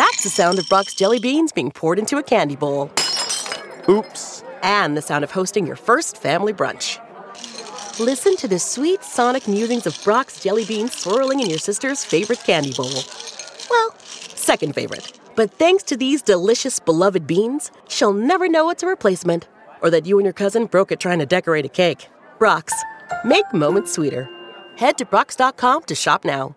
That's the sound of Brach's jelly beans being poured into a candy bowl. Oops. And the sound of hosting your first family brunch. Listen to the sweet sonic musings of Brach's jelly beans swirling in your sister's favorite candy bowl. Well, second favorite. But thanks to these delicious, beloved beans, she'll never know it's a replacement or that you and your cousin broke it trying to decorate a cake. Brach's. Make moments sweeter. Head to Brach's.com to shop now.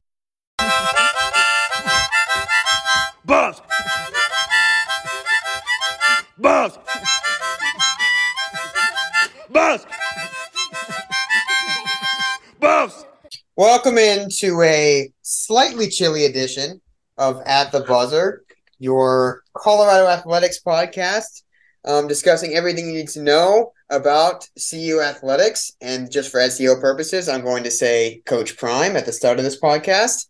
Buzz! Buzz! Buzz! Buzz! Welcome into a slightly chilly edition of At the Buzzer, your Colorado Athletics podcast, um, discussing everything you need to know about CU athletics. And just for SEO purposes, I'm going to say Coach Prime at the start of this podcast.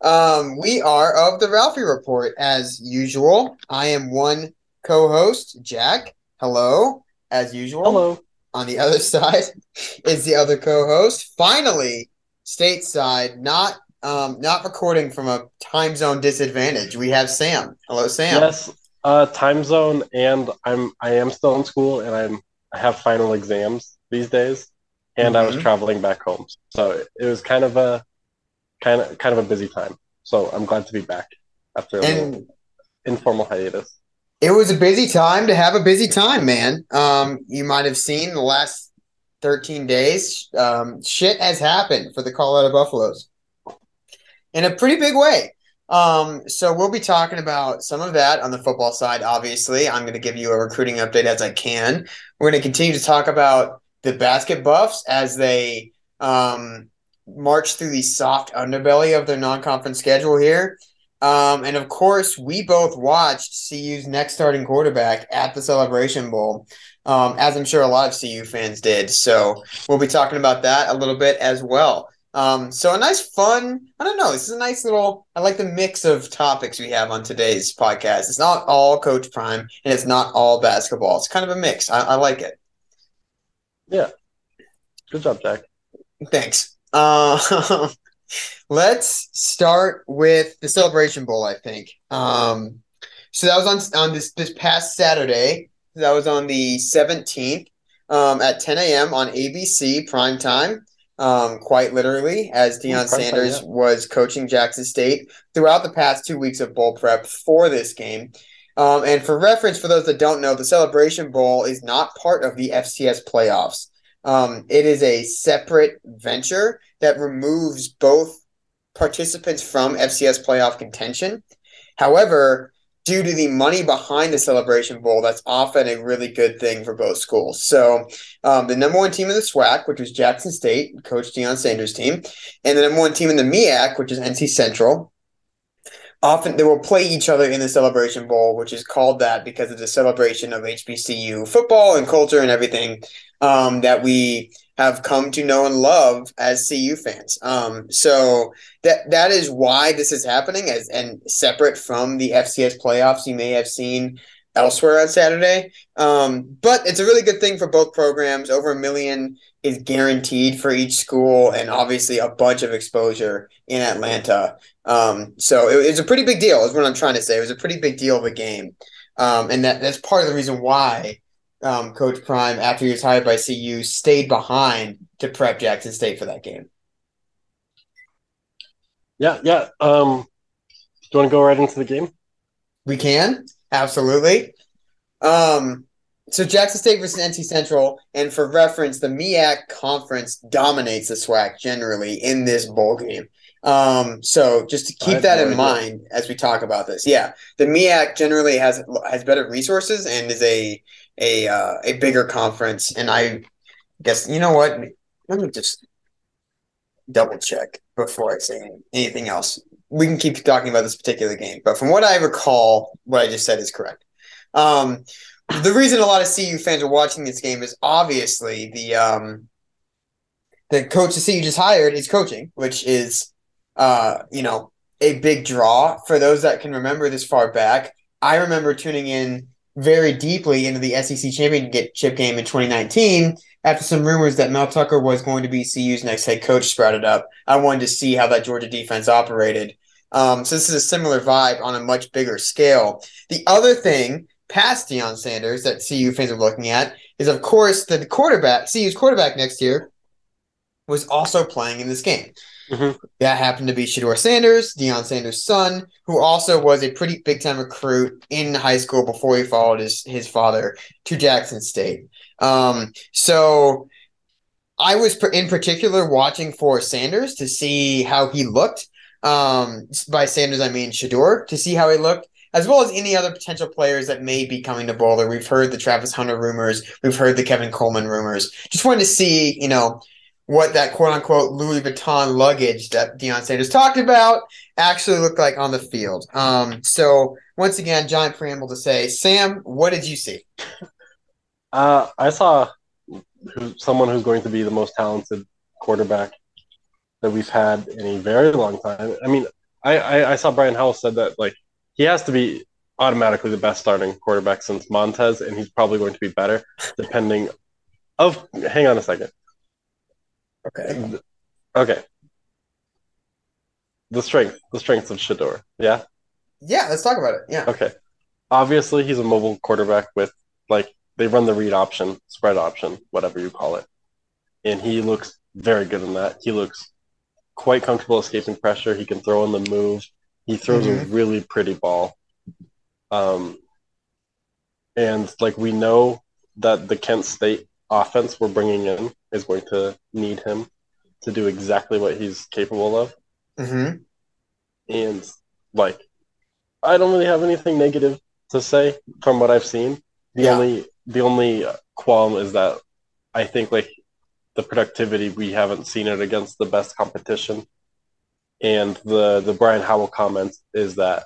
Um, we are of the Ralphie Report as usual. I am one co-host, Jack. Hello, as usual. Hello. On the other side is the other co-host. Finally, stateside, not um, not recording from a time zone disadvantage. We have Sam. Hello, Sam. Yes, uh, time zone, and I'm I am still in school, and I'm I have final exams these days, and I was Mhm. traveling back home, so it was kind of a kind of kind of a busy time. So I'm glad to be back after an informal hiatus. it was a busy time to have a busy time, man. Um, you might have seen the last 13 days, um, shit has happened for the Colorado Buffaloes in a pretty big way. Um, so we'll be talking about some of that on the football side. Obviously, I'm going to give you a recruiting update as I can. We're going to continue to talk about the basket buffs as they um, march through the soft underbelly of their non-conference schedule here. Um, and of course, we both watched CU's next starting quarterback at the Celebration Bowl, um, as I'm sure a lot of CU fans did. So we'll be talking about that a little bit as well. Um, so a nice, fun. I don't know. This is a nice little. I like the mix of topics we have on today's podcast. It's not all Coach Prime, and it's not all basketball. It's kind of a mix. I, I like it. Yeah, good job, Jack. Thanks. Uh, let's start with the Celebration Bowl. I think. Um, so that was on on this this past Saturday. That was on the seventeenth um, at ten a.m. on ABC prime time. Um, quite literally, as Deion prime time, Sanders yeah. was coaching Jackson State throughout the past two weeks of bowl prep for this game. Um, and for reference, for those that don't know, the Celebration Bowl is not part of the FCS playoffs. Um, it is a separate venture that removes both participants from FCS playoff contention. However, due to the money behind the Celebration Bowl, that's often a really good thing for both schools. So, um, the number one team in the SWAC, which was Jackson State, Coach Deion Sanders' team, and the number one team in the MEAC, which is NC Central, often they will play each other in the Celebration Bowl, which is called that because of the celebration of HBCU football and culture and everything um, that we have come to know and love as CU fans. Um, so that that is why this is happening as and separate from the FCS playoffs you may have seen elsewhere on Saturday. Um, but it's a really good thing for both programs. Over a million is guaranteed for each school, and obviously a bunch of exposure in Atlanta. Um, so it, it's a pretty big deal. Is what I'm trying to say. It was a pretty big deal of a game, um, and that that's part of the reason why um, Coach Prime, after he was hired by CU, stayed behind to prep Jackson State for that game. Yeah, yeah. Um, do you want to go right into the game? We can absolutely. Um, so Jackson State versus NC Central, and for reference, the MEAC conference dominates the SWAC generally in this bowl game. Um, so just to keep that in mind as we talk about this, yeah, the MEAC generally has has better resources and is a a uh, a bigger conference. And I guess you know what? Let me just double check before I say anything else. We can keep talking about this particular game, but from what I recall, what I just said is correct. Um, the reason a lot of CU fans are watching this game is obviously the um, the coach the CU just hired is coaching, which is uh, you know a big draw for those that can remember this far back. I remember tuning in very deeply into the SEC championship game in 2019 after some rumors that Mel Tucker was going to be CU's next head coach sprouted up. I wanted to see how that Georgia defense operated. Um, so this is a similar vibe on a much bigger scale. The other thing past Deion Sanders that CU fans are looking at is, of course, the quarterback, CU's quarterback next year, was also playing in this game. Mm-hmm. That happened to be Shedeur Sanders, Deion Sanders' son, who also was a pretty big time recruit in high school before he followed his, his father to Jackson State. Um, so I was in particular watching for Sanders to see how he looked. Um, by Sanders, I mean Shedeur, to see how he looked as well as any other potential players that may be coming to Boulder. We've heard the Travis Hunter rumors. We've heard the Kevin Coleman rumors. Just wanted to see, you know, what that quote unquote Louis Vuitton luggage that Deion Sanders talked about actually looked like on the field. Um, so once again, giant preamble to say, Sam, what did you see? Uh, I saw someone who's going to be the most talented quarterback that we've had in a very long time. I mean, I, I, I saw Brian Howell said that like he has to be automatically the best starting quarterback since Montez, and he's probably going to be better depending. Of hang on a second. Okay. Okay. The strength, the strengths of Shedeur. Yeah. Yeah, let's talk about it. Yeah. Okay. Obviously, he's a mobile quarterback with like they run the read option, spread option, whatever you call it, and he looks very good in that. He looks quite comfortable escaping pressure. He can throw in the move. He throws mm-hmm. a really pretty ball. Um, and like we know that the Kent State offense we're bringing in is going to need him to do exactly what he's capable of. Mm-hmm. And like, I don't really have anything negative to say from what I've seen. The yeah. only the only qualm is that I think like the productivity we haven't seen it against the best competition and the the Brian Howell comment is that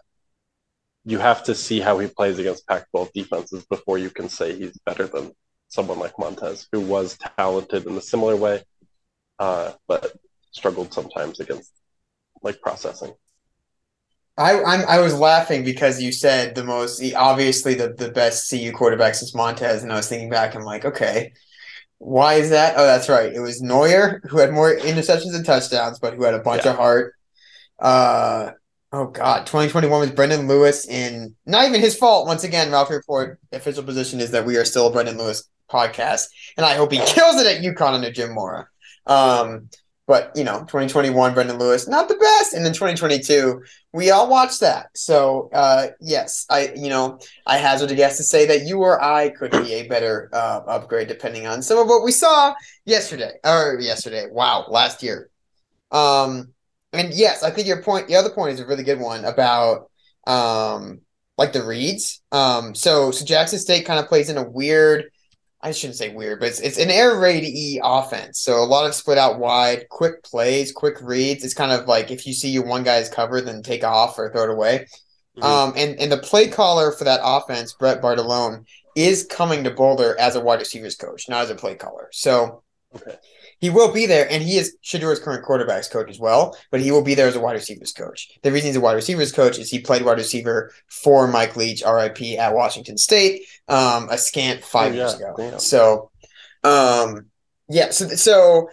you have to see how he plays against Pac-12 defenses before you can say he's better than someone like Montez, who was talented in a similar way, uh, but struggled sometimes against like processing. I I'm, i was laughing because you said the most obviously the, the best CU quarterback since Montez, and I was thinking back. I'm like, okay, why is that? Oh, that's right. It was Noyer who had more interceptions and touchdowns, but who had a bunch yeah. of heart. Uh, oh God, 2021 was Brendon Lewis in not even his fault. Once again, Ralph Report official position is that we are still a Brendon Lewis podcast, and I hope he kills it at UConn under Jim Mora. Um, but you know, 2021 Brendon Lewis not the best, and then 2022 we all watched that. So uh, yes, I you know I hazard a guess to say that you or I could be a better uh, upgrade depending on some of what we saw yesterday or yesterday. Wow, last year. Um, and yes, I think your point, the other point is a really good one about um like the reads. Um, so so Jackson State kind of plays in a weird, I shouldn't say weird, but it's it's an air raid e offense. So a lot of split out wide, quick plays, quick reads. It's kind of like if you see your one guy's covered, then take off or throw it away. Mm-hmm. Um, and and the play caller for that offense, Brett Bartolone, is coming to Boulder as a wide receivers coach, not as a play caller. So okay. He will be there, and he is Shedeur's current quarterbacks coach as well, but he will be there as a wide receivers coach. The reason he's a wide receivers coach is he played wide receiver for Mike Leach, RIP, at Washington State, um, a scant five Oh, years ago. So, um, yeah, so so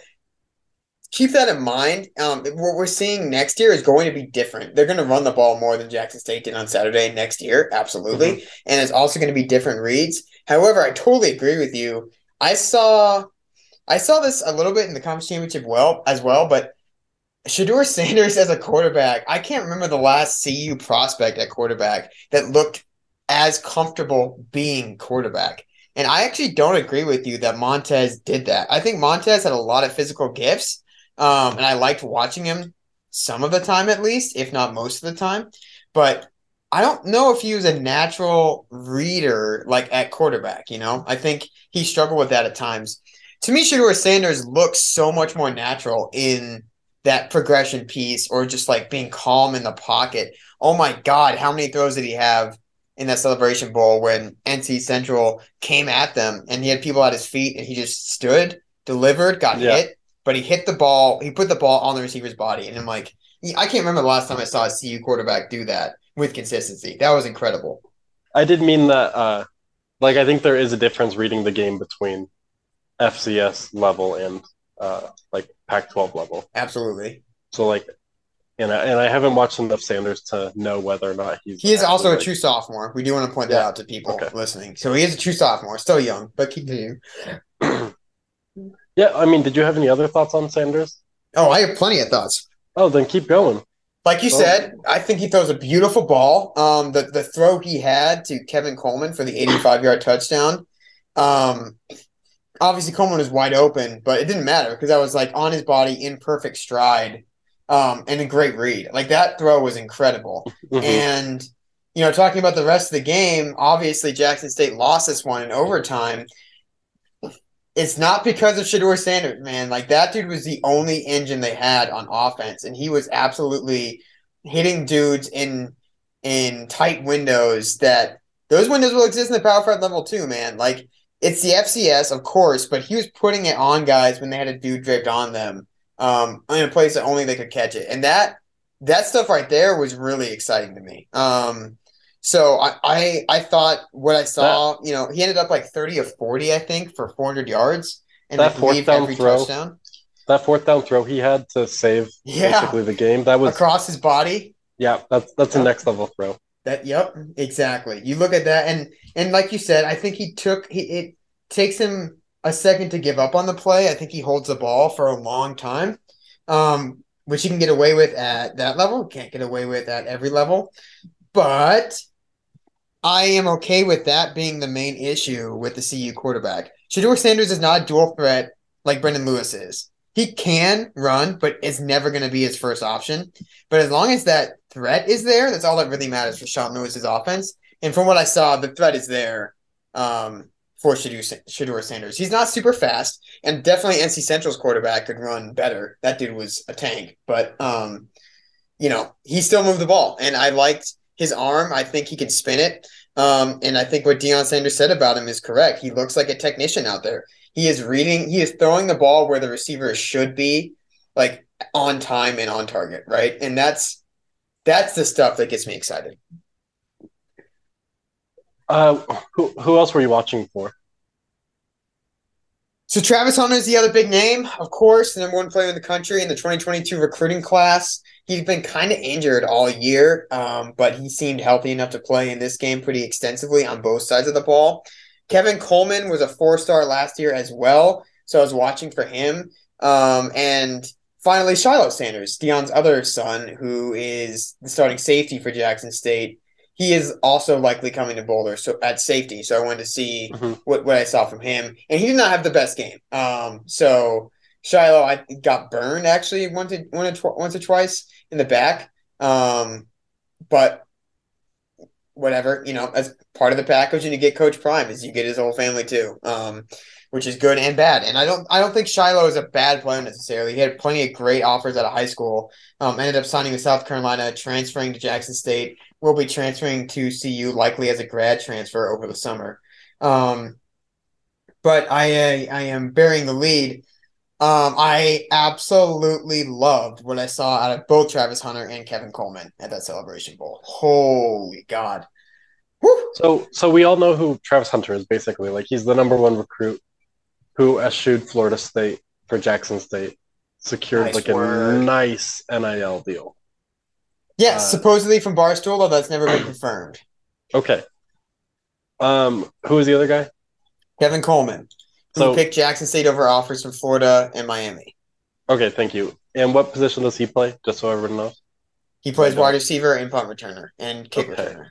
keep that in mind. Um, what we're seeing next year is going to be different. They're going to run the ball more than Jackson State did on Saturday next year, absolutely, and it's also going to be different reads. However, I totally agree with you. I saw, I saw this a little bit in the conference championship well as well, but. Shedeur Sanders as a quarterback, I can't remember the last CU prospect at quarterback that looked as comfortable being quarterback. And I actually don't agree with you that Montez did that. I think Montez had a lot of physical gifts, um, and I liked watching him some of the time at least, if not most of the time. But I don't know if he was a natural reader like at quarterback. You know, I think he struggled with that at times. To me, Shedeur Sanders looks so much more natural in that progression piece, or just like being calm in the pocket. Oh my God, how many throws did he have? in that celebration bowl when NC Central came at them and he had people at his feet and he just stood, delivered, got Yeah. hit, but he hit the ball, he put the ball on the receiver's body. And I'm like, I can't remember the last time I saw a CU quarterback do that with consistency. That was incredible. I did mean that. Uh, like I think there is a difference reading the game between FCS level and uh, like Pac-12 level. Absolutely. So like, and I, and I haven't watched enough Sanders to know whether or not he's. He is also a true sophomore. We do want to point that out to people Okay. listening. So he is a true sophomore, still young, but continue. Yeah, I mean, did you have any other thoughts on Sanders? Oh, I have plenty of thoughts. Oh, then keep going. Like you Oh. said, I think he throws a beautiful ball. Um, the the throw he had to Kevin Coleman for the 85 yard touchdown. Um, obviously Coleman was wide open, but it didn't matter because I was like on his body in perfect stride. Um, and a great read. Like that throw was incredible. Mhm. And you know, talking about the rest of the game, obviously Jackson State lost this one in overtime. It's not because of Shedeur Sanders, man. Like that dude was the only engine they had on offense, and he was absolutely hitting dudes in in tight windows. That those windows will exist in the Power Five level too, man. Like it's the FCS, of course, but he was putting it on guys when they had a dude draped on them, um, in a place that only they could catch it, and that that stuff right there was really exciting to me. Um, so I, I I thought what I saw, you know, he ended up like thirty of forty, I think, for four hundred yards, and That fourth down every throw. touchdown That fourth down throw he had to save Yeah. basically the game. That was across his body. yeah. That's that's a next level throw. That yep, exactly. You look at that, and and like you said, I think he took he it takes him a second to give up on the play. I think he holds the ball for a long time, um, which he can get away with at that level. Can't get away with at every level, but I am okay with that being the main issue with the CU quarterback. Shedeur Sanders is not a dual threat like Brendon Lewis is. He can run, but it's never going to be his first option. But as long as that threat is there, that's all that really matters for Sean Lewis's offense. And from what I saw, the threat is there um, for Shedeur, Shedeur Sanders. He's not super fast, and definitely NC Central's quarterback could run better. That dude was a tank, but um, you know he still moved the ball, and I liked his arm. I think he can spin it. Um, and I think what Deion Sanders said about him is correct. He looks like a technician out there. He is reading. He is throwing the ball where the receiver should be, like on time and on target, right? And that's that's the stuff that gets me excited. Uh, who who else were you watching for? So Travis Hunter is the other big name, of course, the number one player in the country in the 2022 recruiting class. He's been kind of injured all year, um, but he seemed healthy enough to play in this game pretty extensively on both sides of the ball. Kevin Coleman was a four-star last year as well, so I was watching for him. Um, and finally, Shiloh Sanders, Deion's other son, who is the starting safety for Jackson State. He is also likely coming to Boulder so at safety. So I wanted to see Mhm. what, what I saw from him. And he did not have the best game. Um, so Shiloh I got burned actually once or, one or tw- once or twice in the back. Um, but whatever, you know, as part of the package and you get Coach Prime is you get his whole family too. Um, which is good and bad. And I don't I don't think Shiloh is a bad player necessarily. He had plenty of great offers out of high school. Um, ended up signing with South Carolina, transferring to Jackson State. Will be transferring to CU likely as a grad transfer over the summer. Um, but I I am bearing the lead. Um, I absolutely loved what I saw out of both Travis Hunter and Kevin Coleman at that Celebration Bowl. Holy God. Whew. So, so we all know who Travis Hunter is. Basically, like he's the number one recruit who eschewed Florida State for Jackson State, secured Nice like word. a nice NIL deal. Yes, Uh, supposedly from Barstool, although that's never been confirmed. Okay. Um, who was the other guy? Kevin Coleman, who So- picked Jackson State over offers from Florida and Miami. Okay, thank you. And what position does he play? Just so everyone knows. He plays wide receiver and punt returner and kick Okay. returner.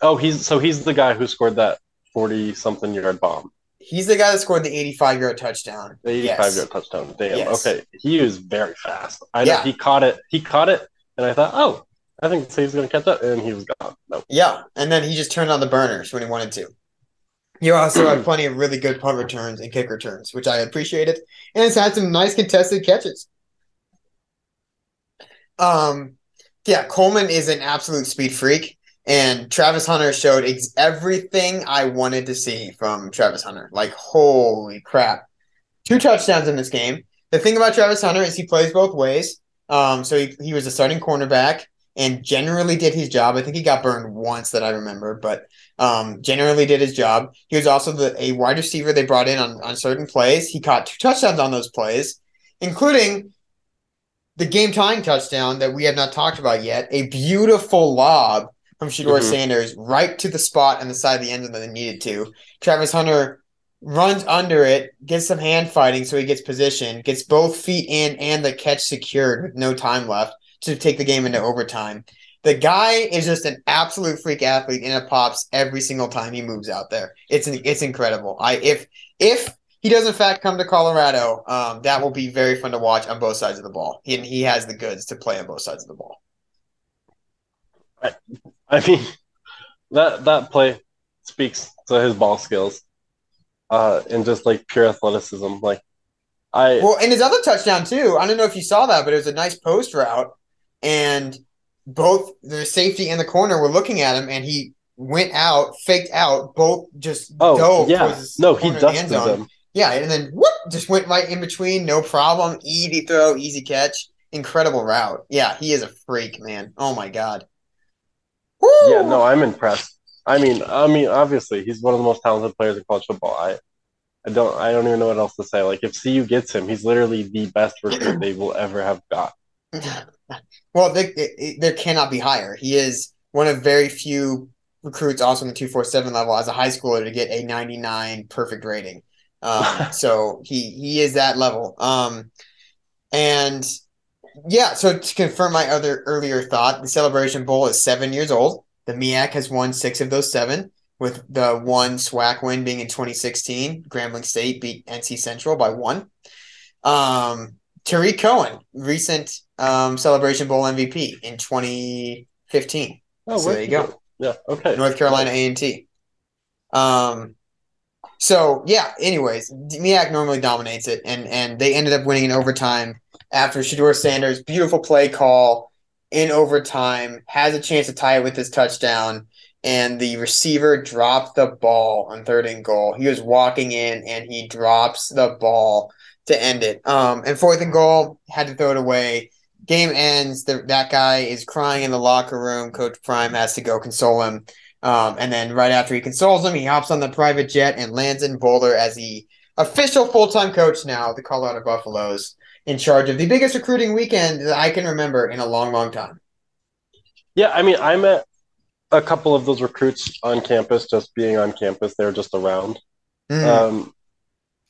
Oh, he's so he's the guy who scored that forty something yard bomb, He's the guy that scored the 85 yard touchdown. the eighty-five Yes. yard touchdown. Damn. Yes. Okay, he was very fast. I know Yeah. he caught it. He caught it, and I thought, oh, I think he's going to catch that, and he was gone. No. Yeah, and then he just turned on the burners when he wanted to. You also had plenty of really good punt returns and kick returns, which I appreciated, and has had some nice contested catches. Um, yeah, Coleman is an absolute speed freak, and Travis Hunter showed ex- everything I wanted to see from Travis Hunter. Like, holy crap! Two touchdowns in this game. The thing about Travis Hunter is he plays both ways. Um, so he, he was a starting cornerback and generally did his job. I think he got burned once that I remember, but um, generally did his job. He was also the a wide receiver they brought in on, on certain plays. He caught two touchdowns on those plays, including the game tying touchdown that we have not talked about yet. A beautiful lob from Shedeur Mhm. Sanders right to the spot on the side of the end zone that they needed to. Travis Hunter runs under it, gets some hand fighting so he gets position, gets both feet in and the catch secured with no time left to take the game into overtime. The guy is just an absolute freak athlete and it pops every single time he moves out there. It's it's incredible. I if if he does in fact come to Colorado, um, that will be very fun to watch on both sides of the ball. He he has the goods to play on both sides of the ball. I mean, that that play speaks to his ball skills, uh, and just like pure athleticism. Like, I Well, and his other touchdown too. I don't know if you saw that, but it was a nice post route, and both the safety and the corner were looking at him, and he went out, faked out, both just oh dove yeah, no, he corner of the end dusted zone. them. Yeah, and then whoop, just went right in between, no problem. Easy throw, easy catch, incredible route. Yeah, he is a freak, man. Oh my god. Woo! Yeah, no, I'm impressed. I mean, I mean, obviously, he's one of the most talented players in college football. I, I don't, I don't even know what else to say. Like, if CU gets him, he's literally the best recruit they will ever have got. well, there cannot be higher. He is one of very few recruits, also in the two four seven level, as a high schooler to get a ninety nine perfect rating. Um, so he he is that level. Um, and yeah, so to confirm my other earlier thought, the Celebration Bowl is seven years old. The MEAC has won six of those seven, with the one SWAC win being in 2016. Grambling State beat NC Central by one. Um, Tarik Cohen, recent um, Celebration Bowl MVP in 2015. Oh, So there you go. Yeah, okay. North Carolina A and T. Um, so yeah. Anyways, MEAC normally dominates it, and and they ended up winning in overtime after Shedeur Sanders' beautiful play call in overtime has a chance to tie it with his touchdown, and the receiver dropped the ball on third and goal. He was walking in, and he drops the ball to end it. Um, and fourth and goal had to throw it away. Game ends. The, that guy is crying in the locker room. Coach Prime has to go console him. Um, and then right after he consoles him, he hops on the private jet and lands in Boulder as the official full time coach now, of the Colorado Buffaloes, in charge of the biggest recruiting weekend that I can remember in a long, long time. Yeah, I mean, I met a couple of those recruits on campus, just being on campus. They were just around. Mm. Um,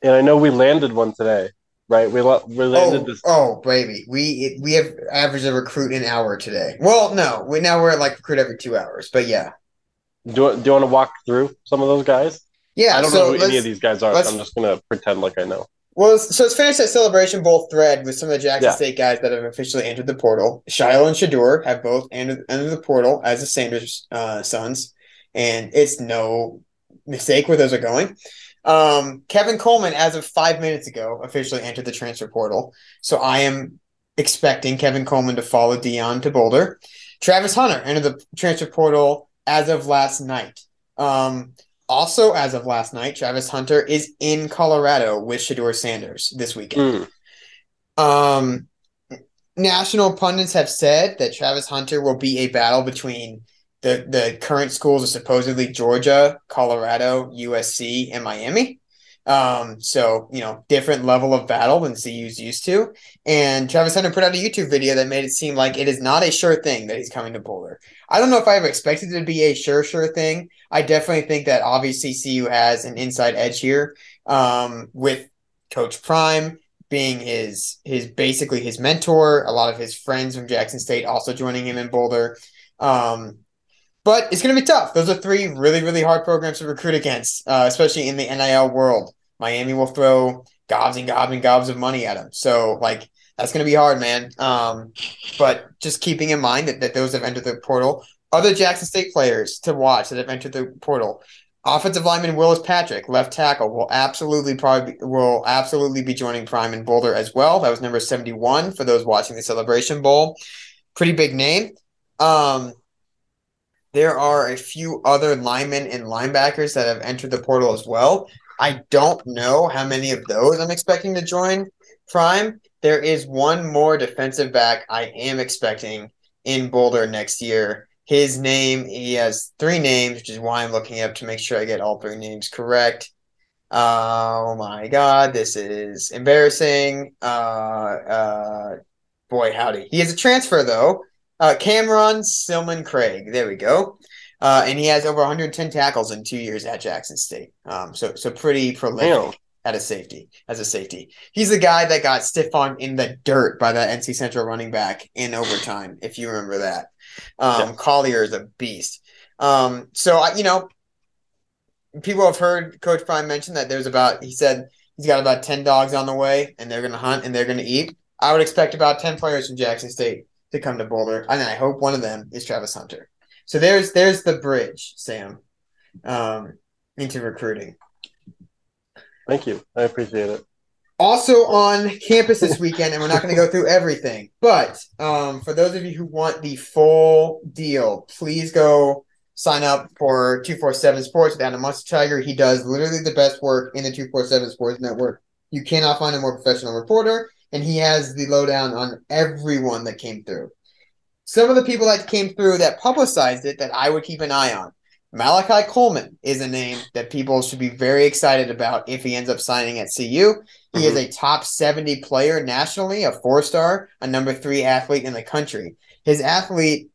and I know we landed one today, right? We, we landed oh, this. oh, baby, we we have averaged a recruit an hour today. Well, no, we now we're at like recruit every two hours, but yeah, Do, you- do you want to walk through some of those guys? yeah. I don't so know who any of these guys are, so I'm just going to pretend like I know. Well, so it's finished finish that Celebration Bowl thread with some of the Jackson Yeah. State guys that have officially entered the portal. Shiloh and Shedeur have both entered, entered the portal as the Sanders uh, sons, and it's no mistake where those are going. Um, Kevin Coleman, as of five minutes ago, officially entered the transfer portal. So I am expecting Kevin Coleman to follow Deion to Boulder. Travis Hunter entered the transfer portal as of last night. Um, Also, as of last night, Travis Hunter is in Colorado with Shedeur Sanders this weekend. Mm. Um, national pundits have said that Travis Hunter will be a battle between the the current schools of supposedly Georgia, Colorado, USC, and Miami. Um, so you know, different level of battle than CU's used to. And Travis Hunter put out a YouTube video that made it seem like it is not a sure thing that he's coming to Boulder. I don't know if I've expected it to be a sure sure thing. I definitely think that obviously CU has an inside edge here um, with Coach Prime being his his basically his mentor. A lot of his friends from Jackson State also joining him in Boulder. Um, but it's going to be tough. Those are three really, really hard programs to recruit against, uh, especially in the NIL world. Miami will throw gobs and gobs and gobs of money at them. So, like, that's going to be hard, man. Um, but just keeping in mind that, that those have entered the portal. Other Jackson State players to watch that have entered the portal. Offensive lineman Willis Patrick, left tackle, will absolutely probably will absolutely be joining Prime in Boulder as well. That was number seventy one for those watching the Celebration Bowl. Pretty big name. Um, there are a few other linemen and linebackers that have entered the portal as well. I don't know how many of those I'm expecting to join Prime. There is one more defensive back I am expecting in Boulder next year. His name, he has three names, which is why I'm looking up to make sure I get all three names correct. Oh my God, this is embarrassing. Uh, uh, boy, howdy. He is a transfer, though. Uh, Cameron Silman Craig. There we go. Uh, and he has over 110 tackles in two years at Jackson State. Um, so so pretty prolific. At a safety as a safety. He's the guy that got stiff in the dirt by that NC Central running back in overtime, if you remember that. Um, Yeah. Collier is a beast. Um, so I, you know, people have heard Coach Prime mention that there's about. He said he's got about 10 dogs on the way, and they're going to hunt and they're going to eat. I would expect about 10 players from Jackson State to come to Boulder, and I hope one of them is Travis Hunter. So there's there's the bridge, Sam, um, into recruiting. Thank you. I appreciate it. Also on campus this weekend, and we're not going to go through everything, but um, for those of you who want the full deal, please go sign up for 247 Sports with Adam Tiger. He does literally the best work in the 247 Sports Network. You cannot find a more professional reporter, and he has the lowdown on everyone that came through. Some of the people that came through that publicized it that I would keep an eye on. Malachi Coleman is a name that people should be very excited about if he ends up signing at CU. He is a top 70 player nationally, a four star, a number three athlete in the country. His athlete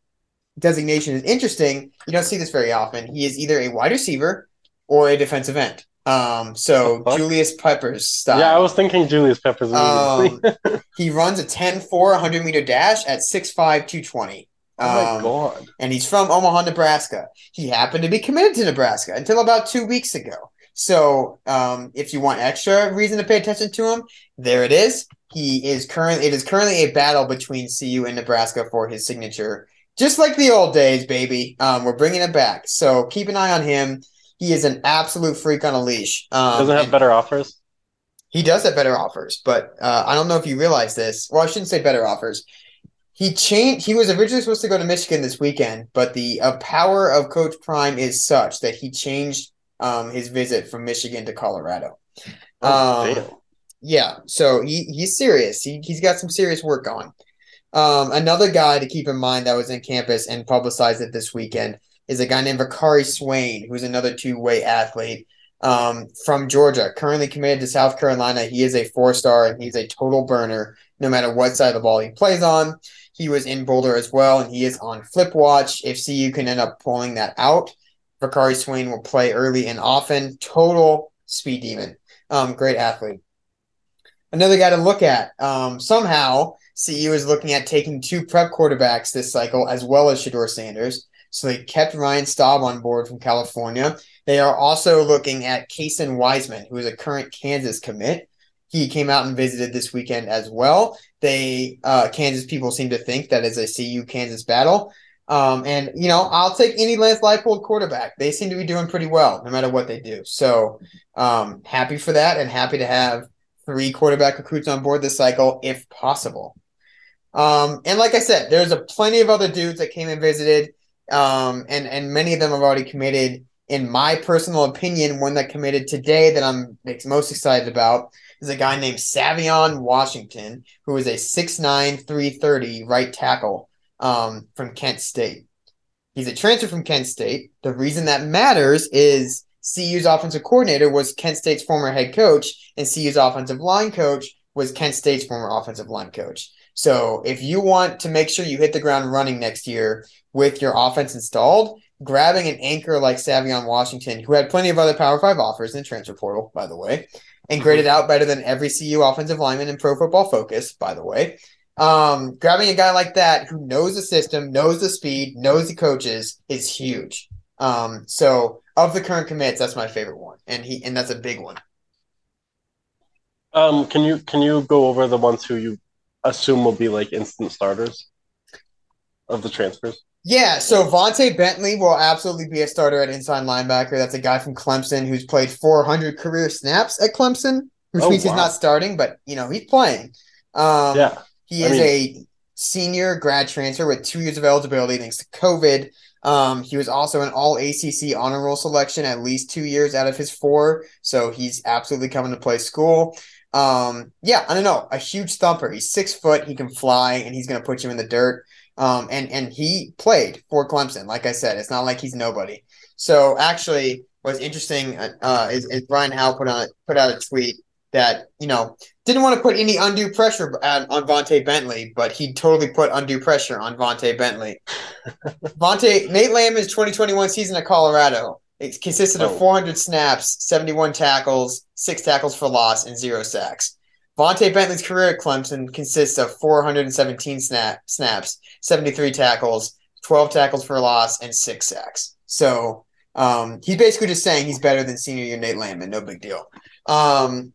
designation is interesting. You don't see this very often. He is either a wide receiver or a defensive end. Um, so Julius Peppers style. Yeah, I was thinking Julius Peppers. Um, he runs a 10 4 100 meter dash at 6'5, 220. Oh my Um, god. and he's from Omaha, Nebraska. He happened to be committed to Nebraska until about two weeks ago. So, um, if you want extra reason to pay attention to him, there it is. He is currently it is currently a battle between CU and Nebraska for his signature, just like the old days, baby. Um, we're bringing it back. So keep an eye on him. He is an absolute freak on a leash. Um, Doesn't have better offers. he does have better offers, but uh, I don't know if you realize this. Well, I shouldn't say better offers. He changed. He was originally supposed to go to Michigan this weekend, but the uh, power of Coach Prime is such that he changed um, his visit from Michigan to Colorado. Oh, Um. Yeah, so he, he's serious. He, he's got some serious work on. Um, another guy to keep in mind that was in campus and publicized it this weekend is a guy named Vakari Swain, who's another two way athlete um, from Georgia, currently committed to South Carolina. He is a four star and he's a total burner no matter what side of the ball he plays on. He was in Boulder as well, and he is on flip watch. If CU can end up pulling that out, Vakari Swain will play early and often. Total speed demon. Um, great athlete. Another guy to look at. Um, somehow, CU is looking at taking two prep quarterbacks this cycle, as well as Shedeur Sanders. So they kept Ryan Staub on board from California. They are also looking at Kason Wiseman, who is a current Kansas commit. He came out and visited this weekend as well. They uh, Kansas people seem to think that is a CU Kansas battle. Um, and you know, I'll take any Lance Leipold quarterback. They seem to be doing pretty well, no matter what they do. So um, happy for that, and happy to have three quarterback recruits on board this cycle if possible. Um, and like I said, there's a plenty of other dudes that came and visited, um, and and many of them have already committed in my personal opinion, one that committed today that I'm most excited about is a guy named Savion Washington, who is a 6'9, 330 right tackle um, from Kent State. He's a transfer from Kent State. The reason that matters is CU's offensive coordinator was Kent State's former head coach, and CU's offensive line coach was Kent State's former offensive line coach. So if you want to make sure you hit the ground running next year with your offense installed, grabbing an anchor like Savion Washington, who had plenty of other Power Five offers in the transfer portal, by the way, and graded out better than every CU offensive lineman in Pro Football Focus, by the way. Um, grabbing a guy like that who knows the system, knows the speed, knows the coaches is huge. Um, so of the current commits, that's my favorite one, and he and that's a big one. Um, can you can you go over the ones who you assume will be like instant starters of the transfers? Yeah, so Vontae Bentley will absolutely be a starter at inside linebacker. That's a guy from Clemson who's played 400 career snaps at Clemson, which Oh, means he's not starting, but you know he's playing. Um, Yeah. he I is mean- a senior grad transfer with two years of eligibility thanks to COVID. Um, he was also an All ACC honor roll selection at least two years out of his four, so he's absolutely coming to play school. Um, yeah, I don't know, a huge thumper. He's six foot, he can fly, and he's going to put you in the dirt. Um, and and he played for Clemson. Like I said, it's not like he's nobody. So actually, what's interesting uh, is, is Brian Howell put on put out a tweet that you know didn't want to put any undue pressure on, on Vontae Bentley, but he totally put undue pressure on Vontae Bentley. Vontae Nate Landman's 2021 season at Colorado it consisted of Oh. 400 snaps, 71 tackles, six tackles for loss, and zero sacks. Vontae Bentley's career at Clemson consists of 417 snap, snaps, 73 tackles, 12 tackles for loss, and six sacks. So um, he's basically just saying he's better than senior year Nate Landman. No big deal. Um,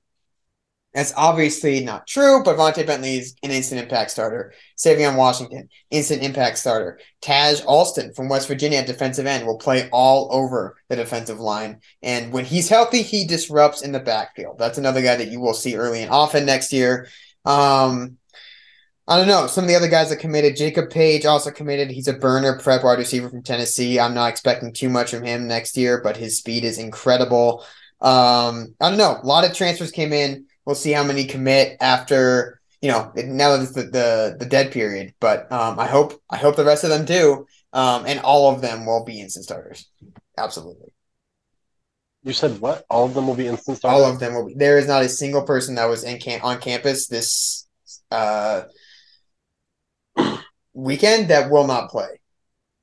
that's obviously not true, but Vontae Bentley is an instant impact starter. Savion Washington, instant impact starter. Taj Alston from West Virginia at defensive end will play all over the defensive line. And when he's healthy, he disrupts in the backfield. That's another guy that you will see early and often next year. Um, I don't know. Some of the other guys that committed, Jacob Page also committed. He's a burner prep wide receiver from Tennessee. I'm not expecting too much from him next year, but his speed is incredible. Um, I don't know. A lot of transfers came in. We'll see how many commit after you know now that it's the, the the dead period. But um, I hope I hope the rest of them do, um, and all of them will be instant starters. Absolutely, You said what? All of them will be instant starters. all of them will be. There is not a single person that was in camp on campus this uh, weekend that will not play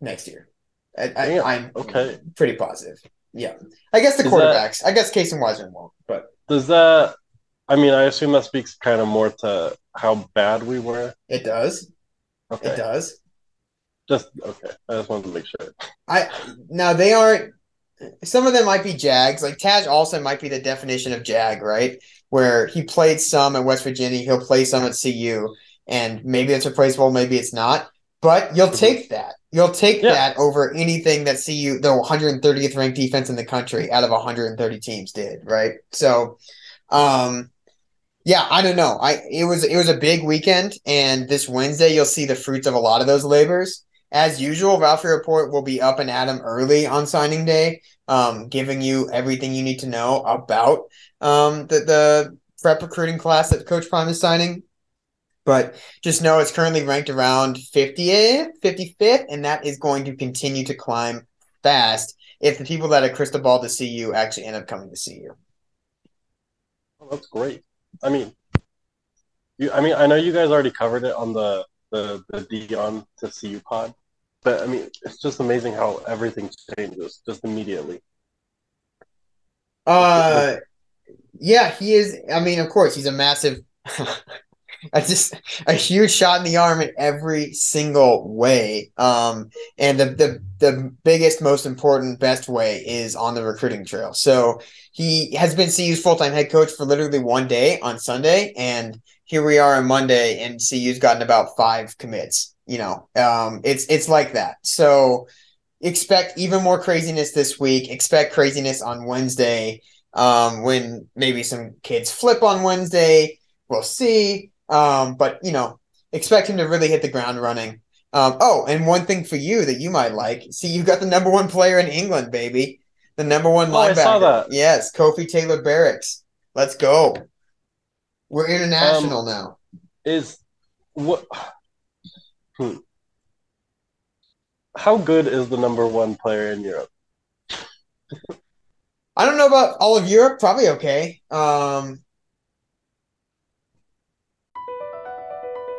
next year. I, I'm okay. pretty positive. Yeah, I guess the Is quarterbacks. I guess Kason Wiseman won't, but Does that? I mean, I assume that speaks kind of more to how bad we were. it does. Okay, It does. just okay. I just wanted to make sure. I now they aren't. Some of them might be Jags. Like Taj also might be the definition of Jag, right? Where he played some at West Virginia, he'll play some at CU, and maybe it's replaceable, maybe it's not. But you'll take that. You'll take Yeah. that over anything that CU, the 130th ranked defense in the country, out of 130 teams, did, right? So, um, yeah, I don't know. I it was it was a big weekend, and this Wednesday you'll see the fruits of a lot of those labors. As usual, Ralphie Report will be up and at 'em early on signing day, um, giving you everything you need to know about um, the, the prep recruiting class that Coach Prime is signing. But just know it's currently ranked around 50th, 55th, and that is going to continue to climb fast if the people that are crystal ball to CU actually end up coming to CU. Oh, that's great. I mean, you. I mean, I know you guys already covered it on the the the Deion to you pod, but I mean, it's just amazing how everything changes just immediately. Uh, yeah, he is. I mean, of course, he's a massive, a just a huge shot in the arm in every single way. Um, and the the the biggest, most important, best way is on the recruiting trail. So he has been CU's full time head coach for literally one day on Sunday, and here we are on Monday, and CU's gotten about five commits. You know, um, it's it's like that. So expect even more craziness this week. Expect craziness on Wednesday. Um, when maybe some kids flip on Wednesday, we'll see. Um, but you know, expect him to really hit the ground running. Um, oh, and one thing for you that you might like. See, you've got the number one player in England, baby. the number one Oh, I saw that. Yes, Kofi Taylor Barracks. Let's go. We're international Um, now. Is what? Hmm. How good is the number one player in Europe? I don't know about all of Europe. Probably okay. Um,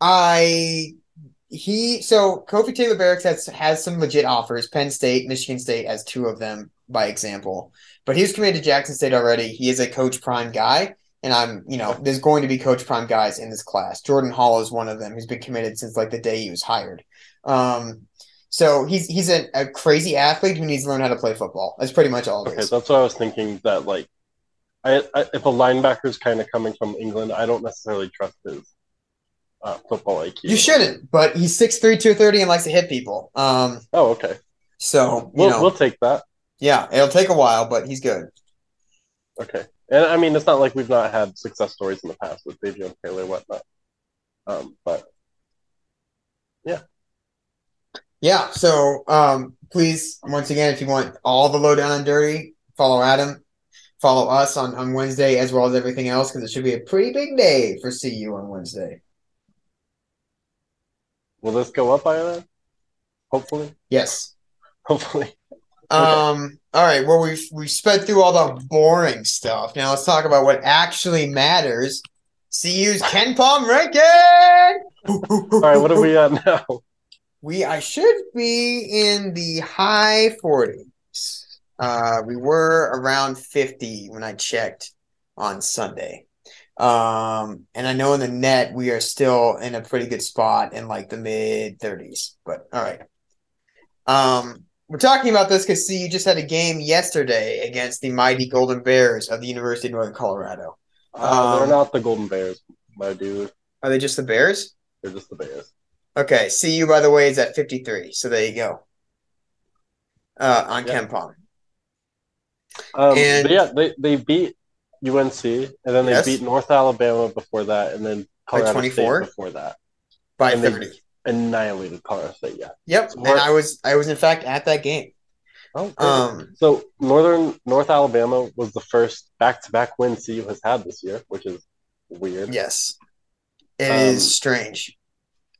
I he so Kofi Taylor Barracks has has some legit offers. Penn State, Michigan State has two of them by example. But he was committed to Jackson State already. He is a Coach Prime guy, and I'm you know there's going to be Coach Prime guys in this class. Jordan Hall is one of them. He's been committed since like the day he was hired. Um, so he's he's a, a crazy athlete who needs to learn how to play football. That's pretty much all Okay, is. that's what I was thinking. That like, I, I if a linebacker's kind of coming from England, I don't necessarily trust his uh, football IQ. You shouldn't, but he's 6'3", 230 and likes to hit people. Um, Oh, okay. so you We'll know, we'll take that. yeah, it'll take a while, but he's good. Okay. And I mean, it's not like we've not had success stories in the past with Davion Taylor, whatnot. Um, but Yeah. Yeah. So um, please, once again, if you want all the lowdown on Dirty, follow Adam, follow us on, on Wednesday as well as everything else because it should be a pretty big day for CU on Wednesday. Will this go up by then? Hopefully. Yes. Hopefully. Um. All right. Well, we've we've sped through all the boring stuff. Now let's talk about what actually matters. CU's KenPom ranking. All right. What are we at now? We I should be in the high 40s. Uh, we were around 50 when I checked on Sunday. Um, and I know in the net we are still in a pretty good spot in like the mid 30s. But all right. Um, we're talking about this because see, you just had a game yesterday against the mighty Golden Bears of the University of Northern Colorado. Uh, they're Um, not the Golden Bears, my dude. Are they just the Bears? They're just the Bears. Okay, CU by the way is at 53. So there you go. Uh, on Yeah. KenPom. Um, And- yeah, they, they beat UNC, and then they Yes. beat North Alabama before that, and then Colorado 24? State before that. by And they- 30. Annihilated Colorado State, yeah. Yep. So And I was I was in fact at that game. Oh. Um So Northern North Alabama was the first back-to-back win CU has had this year, which is weird. yes. it is Um, strange.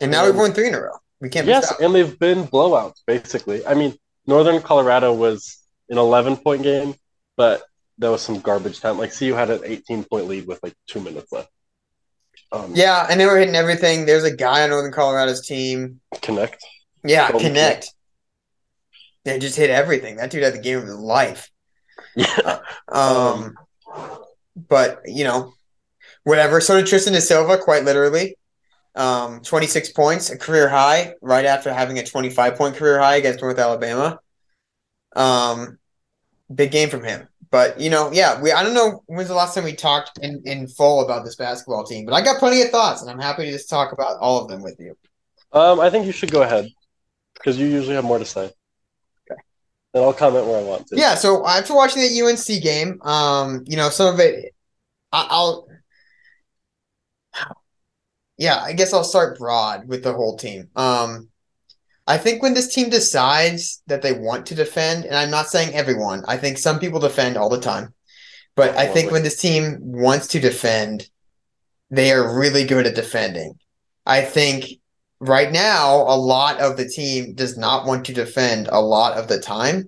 And now we've won three in a row. We can't Yes, and they've been blowouts basically. I mean, Northern Colorado was an 11-point game, but there was some garbage time. Like see, you had an 18-point lead with like two minutes left. Um, Yeah, and they were hitting everything. There's a guy on Northern Colorado's team. Knecht. Yeah, Dalton Knecht. They just hit everything. That dude had the game of his life. Yeah. Um, but you know, whatever. So did Tristan da Silva, quite literally. Um, 26 points, a career high, right after having a 25 point career high against North Alabama. Um, big game from him. But you know, yeah, we I don't know when's the last time we talked in, in full about this basketball team, but I got plenty of thoughts and I'm happy to just talk about all of them with you. Um, I think you should go ahead because you usually have more to say. Okay. And I'll comment where I want to. Yeah, so after watching the UNC game, um, you know, some of it, I, I'll, yeah, I guess I'll start broad with the whole team. Um, I think when this team decides that they want to defend, and I'm not saying everyone, I think some people defend all the time, but I think when this team wants to defend, they are really good at defending. I think right now, a lot of the team does not want to defend a lot of the time.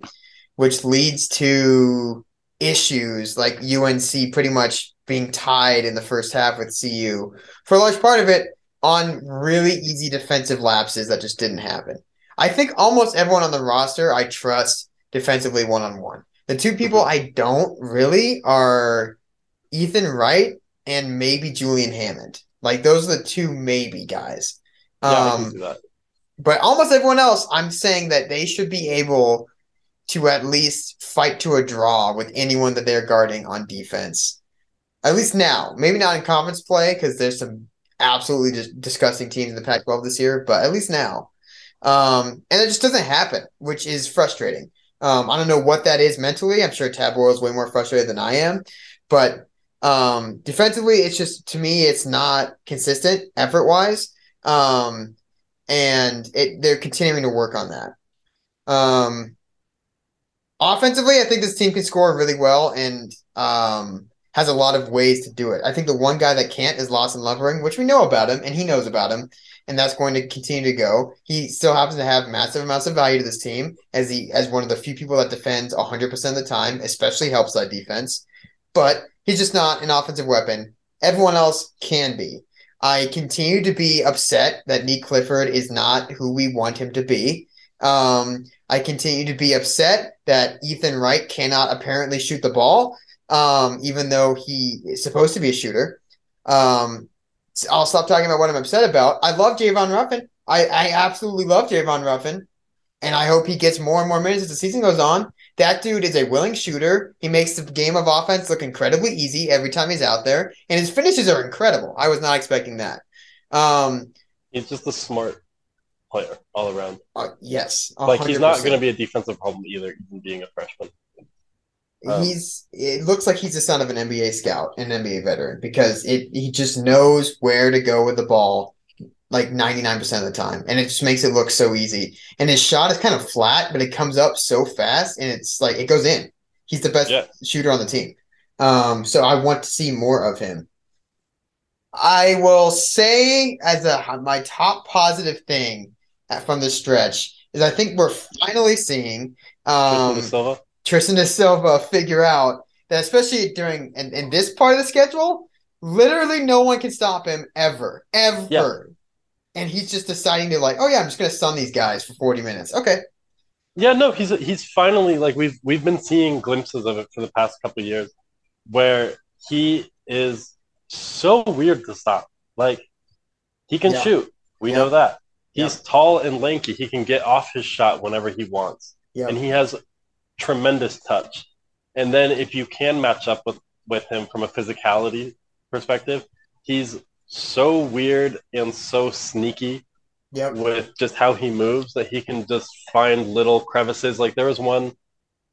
which leads to issues like UNC pretty much being tied in the first half with CU for a large part of it on really easy defensive lapses that just didn't happen. I think almost everyone on the roster I trust defensively one on one. The two people I don't really are Ethan Wright and maybe Julian Hammond. Like those are the two maybe guys. Um, but almost everyone else, I'm saying that they should be able to at least fight to a draw with anyone that they're guarding on defense. At least now, maybe not in conference play because there's some absolutely just disgusting teams in the Pac-12 this year, but at least now. Um, and it just doesn't happen, which is frustrating. Um, I don't know what that is mentally. I'm sure Tad Boyle is way more frustrated than I am, but um, defensively, it's just to me, it's not consistent effort wise. Um, and it they're continuing to work on that. Um, offensively, I think this team can score really well and um, has a lot of ways to do it. I think the one guy that can't is Lawson Lovering, which we know about him and he knows about him, and that's going to continue to go. He still happens to have massive amounts of value to this team as he as one of the few people that defends 100% of the time, especially helps that defense. But he's just not an offensive weapon. Everyone else can be. I continue to be upset that Nique Clifford is not who we want him to be. Um, I continue to be upset that Ethan Wright cannot apparently shoot the ball, um, even though he is supposed to be a shooter. Um, I'll stop talking about what I'm upset about. I love Javon Ruffin. I, I absolutely love Javon Ruffin, and I hope he gets more and more minutes as the season goes on. That dude is a willing shooter. He makes the game of offense look incredibly easy every time he's out there, and his finishes are incredible. I was not expecting that. Um, He's just a smart player all around. uh, yes, Like he's not going to be a defensive problem either, even being a freshman. Um, he's it looks like he's the son of an NBA scout, an NBA veteran, because it he just knows where to go with the ball like 99% of the time. And it just makes it look so easy. And his shot is kind of flat, but it comes up so fast and it's like it goes in. He's the best Yeah. shooter on the team. Um, so I want to see more of him. I will say as a my top positive thing from the stretch is I think we're finally seeing um, Tristan da Silva. Tristan da Silva figure out that, especially during in, in this part of the schedule, literally no one can stop him ever, ever. Yeah. And he's just deciding to like, oh yeah, I'm just gonna stun these guys for 40 minutes. Okay, Yeah, no, he's he's finally like we've we've been seeing glimpses of it for the past couple of years, where he is so weird to stop. Like he can Yeah. shoot, we Yeah. know that. He's Yeah. tall and lanky. He can get off his shot whenever he wants, yeah, and he has tremendous touch. And then if you can match up with with him from a physicality perspective, he's so weird and so sneaky yep, with just how he moves that he can just find little crevices. Like there was one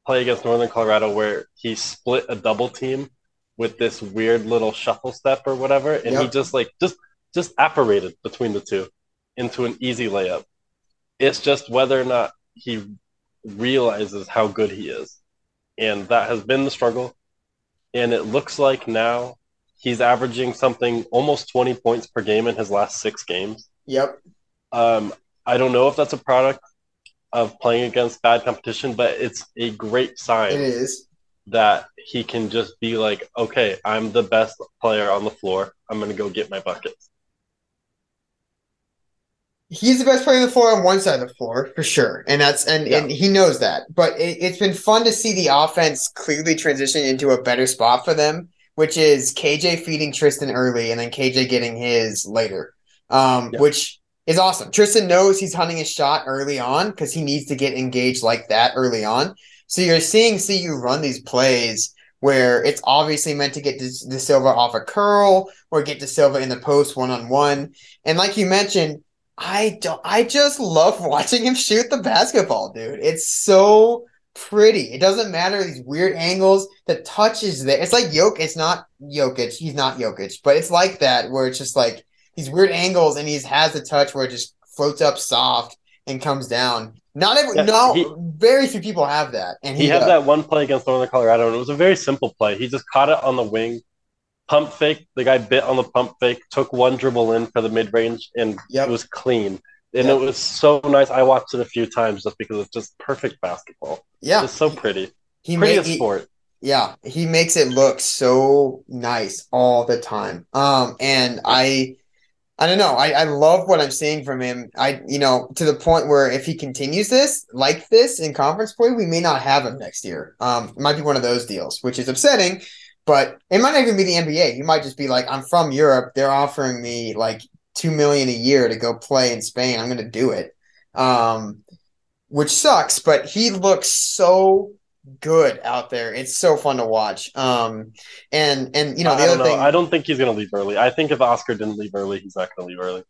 play against Northern Colorado where he split a double team with this weird little shuffle step or whatever, and he just like just just apparated between the two into an easy layup. It's just whether or not he realizes how good he is. And that has been the struggle. And it looks like now he's averaging something almost 20 points per game in his last six games. yep, Um, I don't know if that's a product of playing against bad competition, but it's a great sign It is. that he can just be like, okay, I'm the best player on the floor. I'm going to go get my buckets. He's the best player on the floor on one side of the floor for sure, and that's and Yeah. and he knows that. But it, it's been fun to see the offense clearly transition into a better spot for them, which is KJ feeding Tristan early and then KJ getting his later, um, Yeah. which is awesome. Tristan knows he's hunting his shot early on because he needs to get engaged like that early on. So you're seeing CU run these plays where it's obviously meant to get De, da Silva off a curl or get da Silva in the post one on one, and like you mentioned. I don't. I just love watching him shoot the basketball, dude. It's so pretty. It doesn't matter these weird angles. The touch is there. It's like Jokic. It's not Jokic. He's not Jokic, but it's like that where it's just like these weird angles, and he has the touch where it just floats up soft and comes down. Not every. Yeah, no, he- very few people have that, and He he, had does. that one play against Northern Colorado, and it was a very simple play. He just caught it on the wing, pump fake. The guy bit on the pump fake, took one dribble in for the mid range, and Yep. it was clean. and Yeah. it was so nice. I watched it a few times just because it's just perfect basketball. Yeah, It's so pretty. he Prettiest made, he- sport. Yeah, he makes it look so nice all the time. Um, and I, I don't know. I, I love what I'm seeing from him. I, you know, to the point where if he continues this like this in conference play, we may not have him next year. Um, it might be one of those deals, which is upsetting. But it might not even be the NBA. He might just be like, I'm from Europe. They're offering me like two million a year to go play in Spain. I'm going to do it. Um, which sucks. But he looks so good out there. It's so fun to watch. Um, and and you know the I other know. thing. I don't think he's gonna leave early. I think if Oscar didn't leave early, he's not gonna leave early.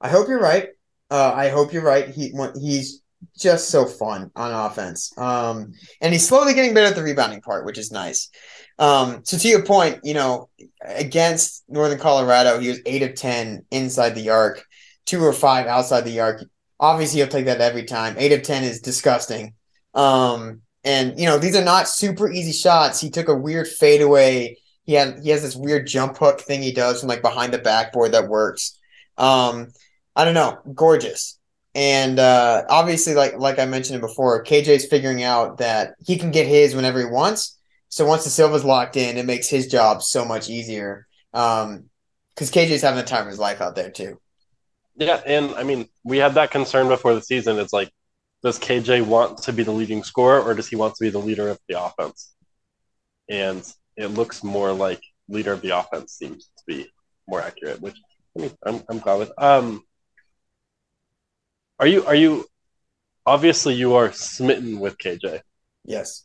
I hope you're right. Uh, I hope you're right. He he's just so fun on offense. Um, and he's slowly getting better at the rebounding part, which is nice. Um, so to your point, you know, against Northern Colorado, he was eight of ten inside the arc, two or five outside the arc. Obviously, he'll take that every time. Eight of ten is disgusting. Um, and you know, these are not super easy shots. He took a weird fadeaway. He had he has this weird jump hook thing he does from like behind the backboard that works. Um, I don't know, gorgeous. And uh, obviously, like like I mentioned before, KJ's figuring out that he can get his whenever he wants. So once the Silva's locked in, it makes his job so much easier. Um, because KJ's having the time of his life out there too. Yeah, and I mean, we had that concern before the season. It's like, does KJ want to be the leading scorer, or does he want to be the leader of the offense? And it looks more like leader of the offense seems to be more accurate, which I mean, I'm I'm glad with. Um, are you are you obviously you are smitten with KJ? Yes.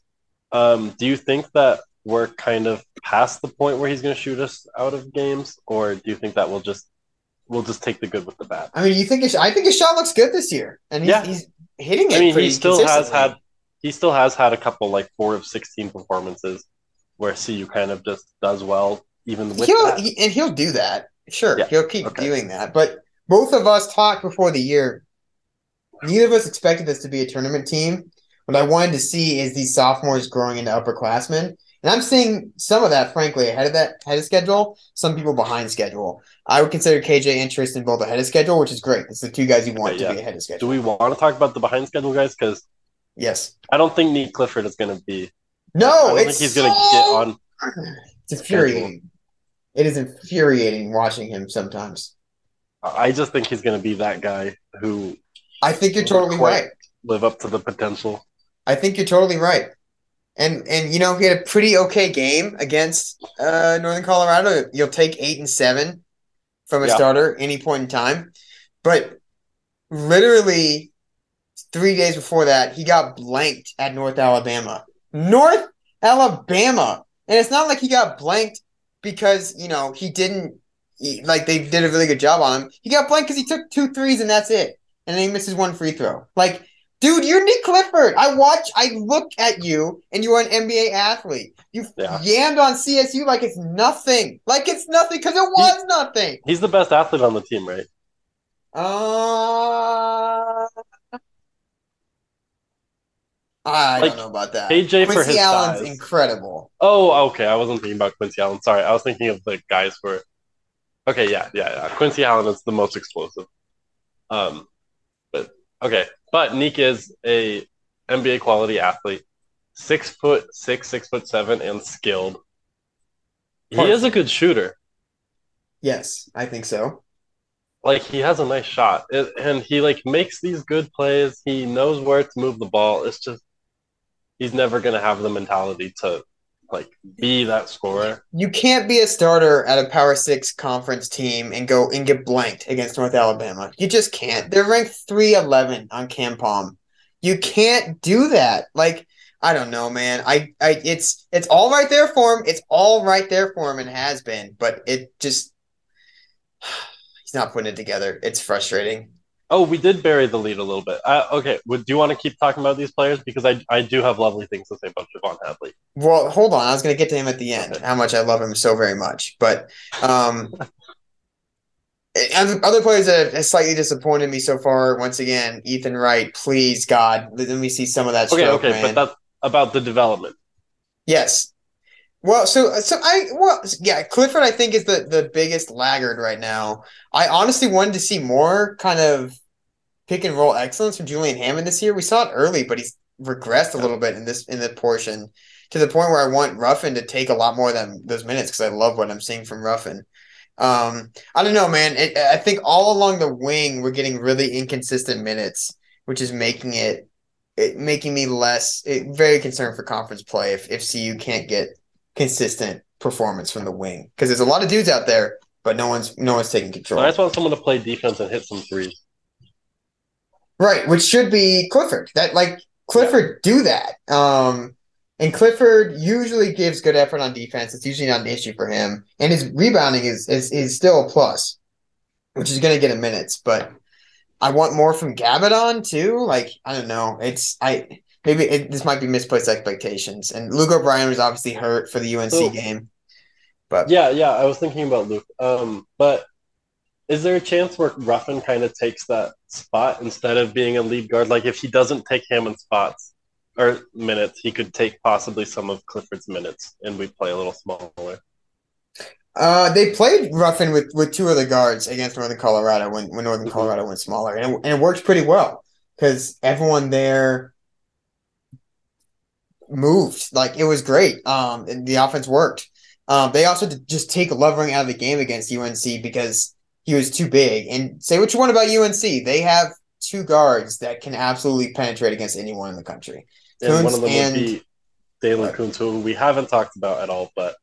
Um, do you think that we're kind of past the point where he's going to shoot us out of games, or do you think that we'll just we'll just take the good with the bad? I mean, you think his, I think his shot looks good this year, and he's, Yeah. he's hitting it. I mean, he still has had he still has had a couple like four of sixteen performances where CU kind of just does well even with he'll that. he, and he'll do that. Sure, Yeah, he'll keep okay. doing that. But both of us talked before the year. Neither of us expected this to be a tournament team. What I wanted to see is these sophomores growing into upperclassmen, and I'm seeing some of that, frankly, ahead of that ahead of schedule. Some people behind schedule. I would consider KJ interest in both ahead of schedule, which is great. It's the two guys you want Okay, to yeah. be ahead of schedule. Do we want to talk about the behind schedule guys? Because yes. I don't think Nique Clifford is going to be. No, I don't it's think he's going to get on. It's infuriating. It is infuriating watching him sometimes. I just think he's going to be that guy who I think you're totally right. live up to the potential. I think you're totally right. And and you know he had a pretty okay game against uh, Northern Colorado. You'll take eight and seven from a Yeah. starter any point in time, but literally three days before that, he got blanked at North Alabama. North Alabama, and it's not like he got blanked because you know he didn't he- like they did a really good job on him. He got blanked because he took two threes and that's it, and then he misses one free throw. Like Dude, you're Nique Clifford. I watch, I look at you, and you are an NBA athlete. You Yeah. yammed on CSU like it's nothing. Like it's nothing because it was nothing. He's the best athlete on the team, right? Uh, I Like, don't know about that. For Quincy his Allen's size. incredible. Oh, okay. I wasn't thinking about Quincy Allen. Sorry, I was thinking of the guys for. Okay, yeah, yeah, yeah. Quincy Allen is the most explosive. Um, okay, but Nique is a NBA quality athlete, six foot six, six foot seven, and skilled. He is a good shooter. Yes, I think so. Like he has a nice shot, It- and he like makes these good plays. He knows where to move the ball. It's just he's never gonna have the mentality to like be that scorer. You can't be a starter at a Power Six conference team and go and get blanked against North Alabama. You just can't. They're ranked three eleven on KenPom. You can't do that. Like I don't know, man. I, I, it's, it's all right there for him. It's all right there for him and has been, but it just, he's not putting it together. It's frustrating. Oh, we did bury the lead a little bit. Uh, okay, do you want to keep talking about these players because I I do have lovely things to say about J'Vonne Hadley. Well, hold on. I was going to get to him at the end. How much I love him so very much, but um, other players that have slightly disappointed me so far. Once again, Ethan Wright. Please, God, let me see some of that. Okay, okay, man. but that's about the development. Yes. Well, so so I well yeah, Clifford I think is the the biggest laggard right now. I honestly wanted to see more kind of pick and roll excellence from Julian Hammond this year. We saw it early, but he's regressed a little bit in this in the portion to the point where I want Ruffin to take a lot more of them those minutes because I love what I'm seeing from Ruffin. Um, I don't know, man. It, I think all along the wing we're getting really inconsistent minutes, which is making it, it making me less it, very concerned for conference play if if CU can't get consistent performance from the wing because there's a lot of dudes out there, but no one's no one's taking control. I just want someone to play defense and hit some threes. Right, which should be Clifford. That like Clifford do that. Um, and Clifford usually gives good effort on defense. It's usually not an issue for him, and his rebounding is is, is still a plus, which is going to get him minutes. But I want more from Gabbidon too. Like I don't know. It's I maybe it, this might be misplaced expectations. And Luke O'Brien was obviously hurt for the UNC So- game. But Yeah, yeah, I was thinking about Luke. Um, but is there a chance where Ruffin kind of takes that spot instead of being a lead guard? Like if he doesn't take Hammond spots or minutes, he could take possibly some of Clifford's minutes, and we play a little smaller. Uh, they played Ruffin with, with two of the guards against Northern Colorado when, when Northern Colorado went smaller, and it, and it worked pretty well because everyone there moved like it was great. Um, and the offense worked. Um, they also just take Lovering out of the game against UNC because he was too big. And say what you want about UNC, they have two guards that can absolutely penetrate against anyone in the country. And one Kountz of them and- would be Daylen Kountz, who we haven't talked about at all. But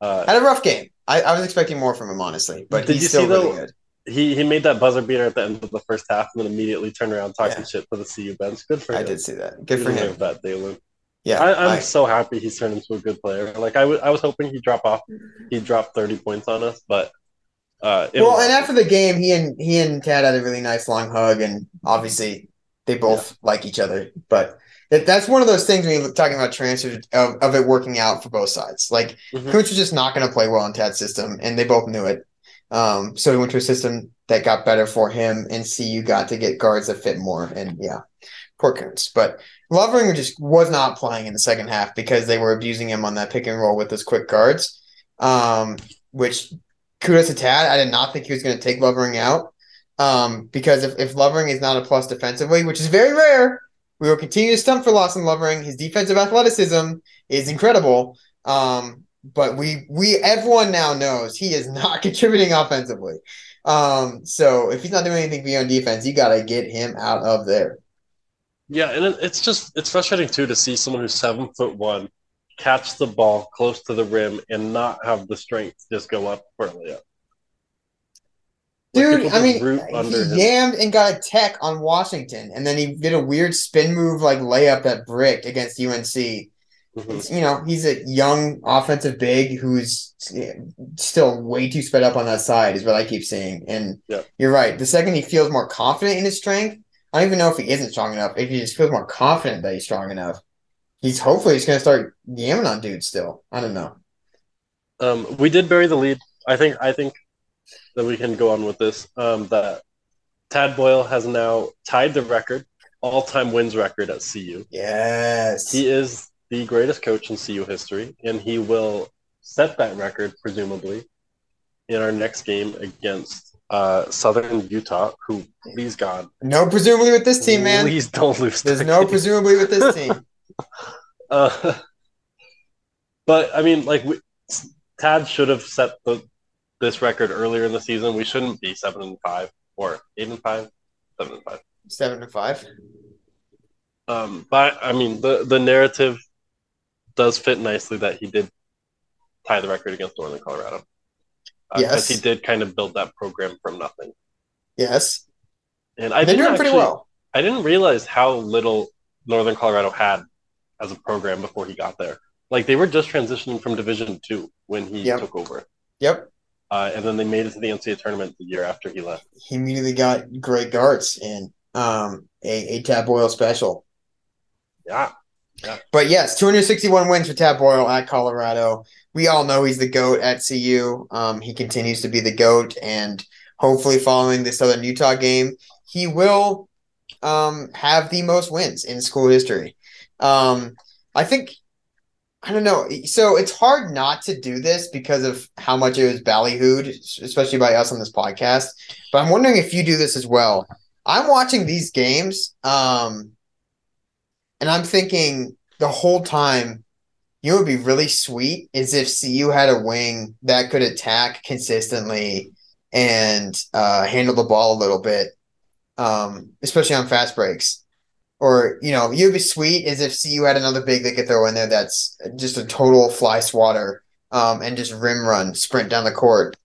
uh, Had a rough game. I, I was expecting more from him, honestly, but Did he's you still see, really though, good. he he made that buzzer beater at the end of the first half, and then immediately turned around, talking Yeah. shit to the CU bench. Good for I him. I did see that. Good for him. that, Daylen. Yeah, I, I'm I- so happy he's turned into a good player. Like I was, I was hoping he'd drop off. He'd drop 30 points on us, but uh, well, was- and after the game, he and he and Tad had a really nice long hug, and obviously they both like each other. But that, that's one of those things when you're talking about transfers of, of it working out for both sides. Like Mhm. Kountz was just not going to play well in Tad's system, and they both knew it. Um, so he went to a system that got better for him, and CU got to get guards that fit more. And yeah, poor Kountz. But Lovering just was not playing in the second half because they were abusing him on that pick and roll with those quick guards. Um, which kudos to Tad. I did not think he was going to take Lovering out. Um, because if, if Lovering is not a plus defensively, which is very rare, we will continue to stump for Lawson Lovering. His defensive athleticism is incredible. Um, but we we everyone now knows he is not contributing offensively. Um, so if he's not doing anything beyond defense, you got to get him out of there. yeah, and it's just it's frustrating too to see someone who's seven foot one catch the ball close to the rim and not have the strength just go up for a layup. Dude, people I mean, he his- yammed and got a tech on Washington, and then he did a weird spin move like layup that bricked against UNC. Mhm. You know, he's a young offensive big who's eh, still way too sped up on that side, is what I keep seeing. And Yeah. you're right. The second he feels more confident in his strength, I don't even know if he isn't strong enough. If he just feels more confident that he's strong enough, he's hopefully he's going to start yamming on dudes still. I don't know. Um, we did bury the lead. I think I think that we can go on with this. Um, that Tad Boyle has now tied the record, all-time wins record at CU. Yes. He is the greatest coach in CU history, and he will set that record presumably in our next game against uh, Southern Utah. Who, please God, no presumably with this team, man. please don't lose. There's no game. presumably with this team. Uh, but I mean, like we, Tad should have set the this record earlier in the season. We shouldn't be seven and five or eight and five, seven and five. Seven to five. Um, but I mean, the the narrative does fit nicely that he did tie the record against Northern Colorado. Uh, Yes. because he did kind of build that program from nothing. Yes. And I They're didn't pretty well. I didn't realize how little Northern Colorado had as a program before he got there. Like they were just transitioning from Division Two when he Yep. took over, Yep. uh, and then they made it to the NCAA tournament the year after he left. He immediately got great guards and um a, a Tad Boyle special. Yeah, But yes, 261 wins for Tad Boyle at Colorado. We all know he's the GOAT at CU. Um, he continues to be the GOAT, and hopefully, following the Southern Utah game, he will um, have the most wins in school history. Um, I think, I don't know. So it's hard not to do this because of how much it was ballyhooed, especially by us on this podcast. But I'm wondering if you do this as well. I'm watching these games, um, and I'm thinking the whole time, you know, would be really sweet is if CU had a wing that could attack consistently and uh, handle the ball a little bit, um, especially on fast breaks. Or you know, you'd be sweet is if CU had another big they could throw in there that's just a total fly swatter um, and just rim run, sprint down the court.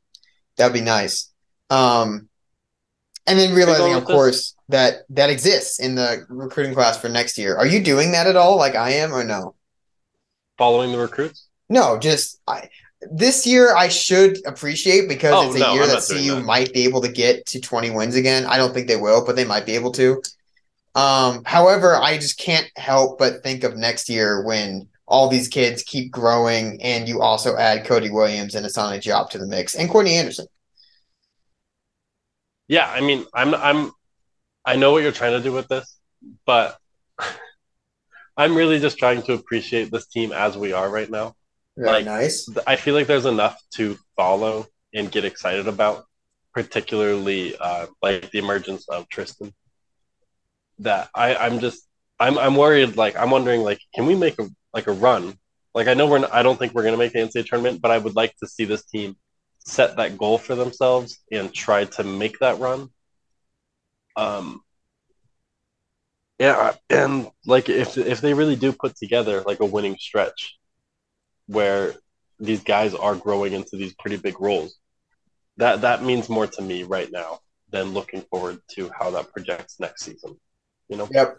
That'd be nice. Um, and then realizing, of course, that that exists in the recruiting class for next year. Are you doing that at all, like I am, or no? Following the recruits? No, just I. This year, I should appreciate because Oh, it's a no, year that CU that. might be able to get to 20 wins again. I don't think they will, but they might be able to. Um, however, I just can't help but think of next year when all these kids keep growing and you also add Cody Williams and Assane Diop to the mix and Courtney Anderson. Yeah, I mean, I'm I'm I know what you're trying to do with this, but I'm really just trying to appreciate this team as we are right now. Very Like, nice. I feel like there's enough to follow and get excited about, particularly uh, like the emergence of Tristan. That I, I'm just I'm I'm worried. Like I'm wondering, like, can we make a like a run? Like I know we're not, I don't think we're gonna make the NCAA tournament, but I would like to see this team set that goal for themselves and try to make that run. Um. Yeah, and like if if they really do put together like a winning stretch, where these guys are growing into these pretty big roles. That that means more to me right now than looking forward to how that projects next season. You know? Yep.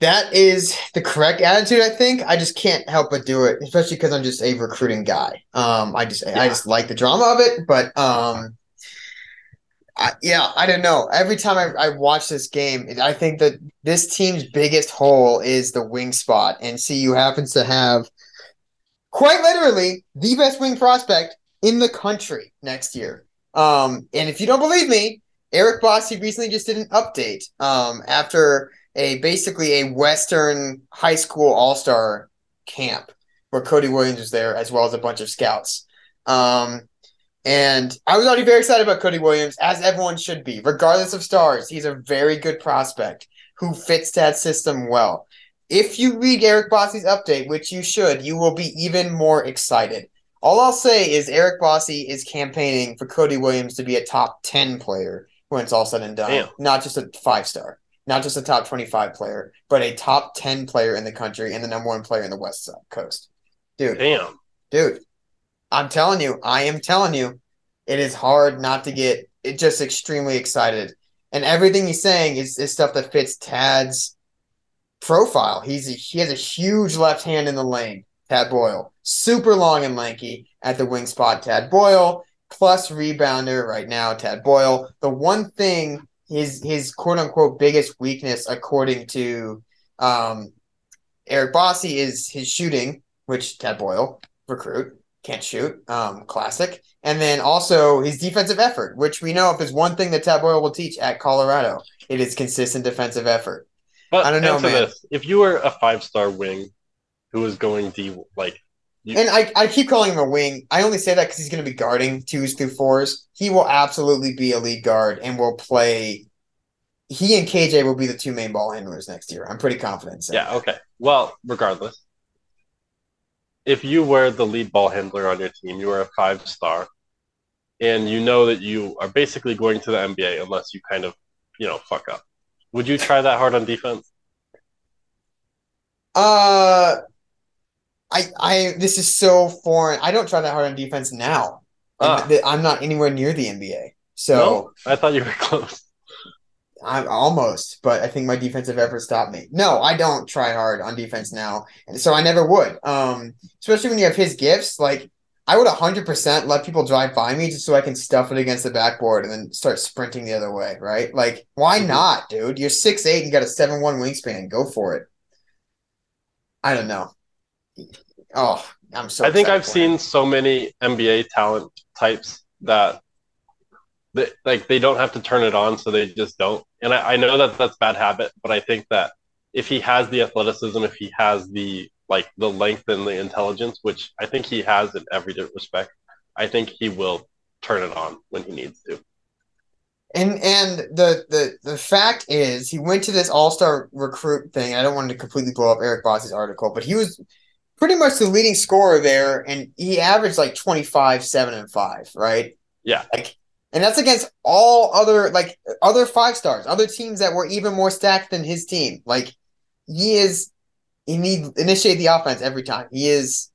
That is the correct attitude, I think. I just can't help but do it, especially because I'm just a recruiting guy. Um, I just I just like the drama of it, but um, I, yeah, I don't know. Every time I, I watch this game, I think that this team's biggest hole is the wing spot, and CU happens to have quite literally the best wing prospect in the country next year. Um, and if you don't believe me, Eric Bossi recently just did an update um, after a basically a Western high school all star camp where Cody Williams was there as well as a bunch of scouts. Um, and I was already very excited about Cody Williams, as everyone should be, regardless of stars. He's a very good prospect who fits that system well. If you read Eric Bossi's update, which you should, you will be even more excited. All I'll say is Eric Bossi is campaigning for Cody Williams to be a top 10 player when it's all said and done, Damn. not just a five star, not just a top 25 player, but a top 10 player in the country and the number one player in the West Coast. Dude, Damn. dude, I'm telling you, I am telling you, it is hard not to get it just extremely excited. And everything he's saying is, is stuff that fits Tad's profile. He's a, he has a huge left hand in the lane. Tad Boyle, super long and lanky at the wing spot. Tad Boyle plus rebounder right now. Tad Boyle. The one thing his his quote unquote biggest weakness, according to um, Eric Bossi, is his shooting, which Tad Boyle recruit can't shoot. Um, classic. And then also his defensive effort, which we know if there's one thing that Tad Boyle will teach at Colorado, it is consistent defensive effort. But I don't know, man. this: if you were a five star wing who was going D, like And I, I keep calling him a wing. I only say that because he's going to be guarding twos through fours. He will absolutely be a lead guard and will play. He and KJ will be the two main ball handlers next year. I'm pretty confident. saying yeah, okay. Well, regardless, if you were the lead ball handler on your team, you were a five star, and you know that you are basically going to the NBA unless you kind of, you know, fuck up. Would you try that hard on defense? Uh, I I this is so foreign. I don't try that hard on defense now. Ah. I'm not anywhere near the NBA, so no, I thought you were close. I'm almost. But I think my defensive effort stopped me. No, I don't try hard on defense now, and so I never would. Um, especially when you have his gifts, like. I would 100% let people drive by me just so I can stuff it against the backboard and then start sprinting the other way, right? Like, why Mhm. not, dude? You're six eight and got a seven one wingspan. Go for it. I don't know. Oh, I'm so I think I've seen so many NBA talent types that, that like they don't have to turn it on, so they just don't. And I, I know that that's bad habit, but I think that if he has the athleticism, if he has the like the length and the intelligence, which I think he has in every respect, I think he will turn it on when he needs to. And and the the the fact is, he went to this All Star recruit thing. I don't want to completely blow up Eric Boss's article, but he was pretty much the leading scorer there, and he averaged like 25, seven, and five, right? Yeah. Like, and that's against all other like other five stars, other teams that were even more stacked than his team. Like he is, he need initiate the offense every time. He is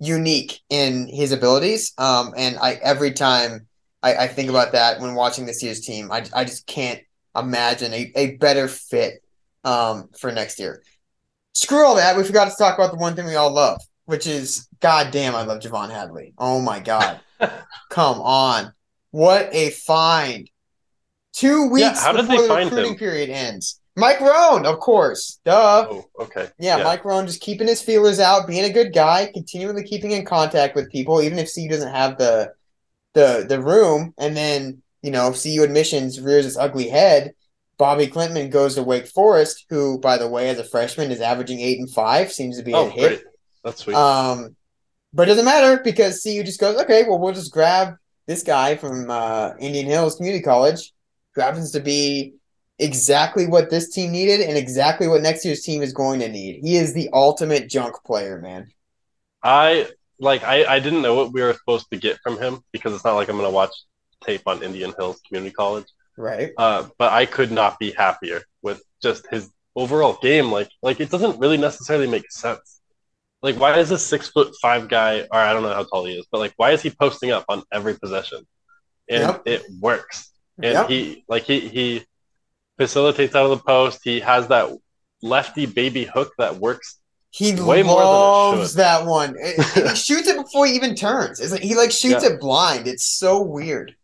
unique in his abilities. Um, and I every time I, I think about that when watching this year's team, I I just can't imagine a, a better fit um for next year. Screw all that. We forgot to talk about the one thing we all love, which is God damn, I love J'Vonne Hadley. Oh my god. Come on. What a find. Two weeks Yeah, how did before they the find recruiting him? period ends. Mike Rohn, of course. Duh. Oh, okay. Yeah, Mike Rohn just keeping his feelers out, being a good guy, continually keeping in contact with people, even if CU doesn't have the the the room. And then, you know, CU admissions rears its ugly head. Bobi Klintman goes to Wake Forest, who, by the way, as a freshman is averaging eight and five, seems to be a Oh, hit. great. That's sweet. Um, but it doesn't matter because CU just goes, okay, well, we'll just grab this guy from uh, Indian Hills Community College, who happens to be exactly what this team needed and exactly what next year's team is going to need. He is the ultimate junk player, man. I like I, I didn't know what we were supposed to get from him because it's not like I'm gonna watch tape on Indian Hills Community College. Right. Uh, but I could not be happier with just his overall game. Like like it doesn't really necessarily make sense. Like why is this six foot five guy or I don't know how tall he is, but like why is he posting up on every possession? And Yep. it works. And Yep. he like he he facilitates out of the post. He has that lefty baby hook that works He Way more than it loves that one. It- he shoots it before he even turns. It's like he like shoots Yeah. it blind. It's so weird.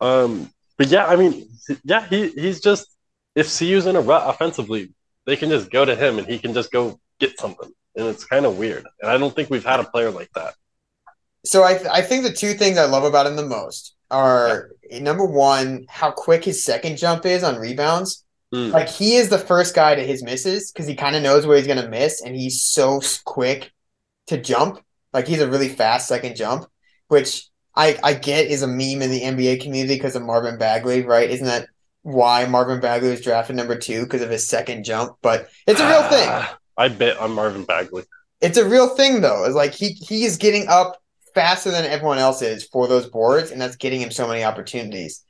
Um, but yeah, I mean, yeah, he he's just if CU's in a rut offensively, they can just go to him and he can just go get something, and it's kind of weird. And I don't think we've had a player like that. So I th- I think the two things I love about him the most are number one, how quick his second jump is on rebounds. Mm. Like he is the first guy to his misses because he kind of knows where he's gonna miss, and he's so quick to jump. Like he's a really fast second jump, which I I get is a meme in the NBA community because of Marvin Bagley, right? Isn't that why Marvin Bagley was drafted number two because of his second jump? But it's a real thing. Ah, I bet on Marvin Bagley. It's a real thing though. It's like he he is getting up faster than everyone else is for those boards, and that's getting him so many opportunities.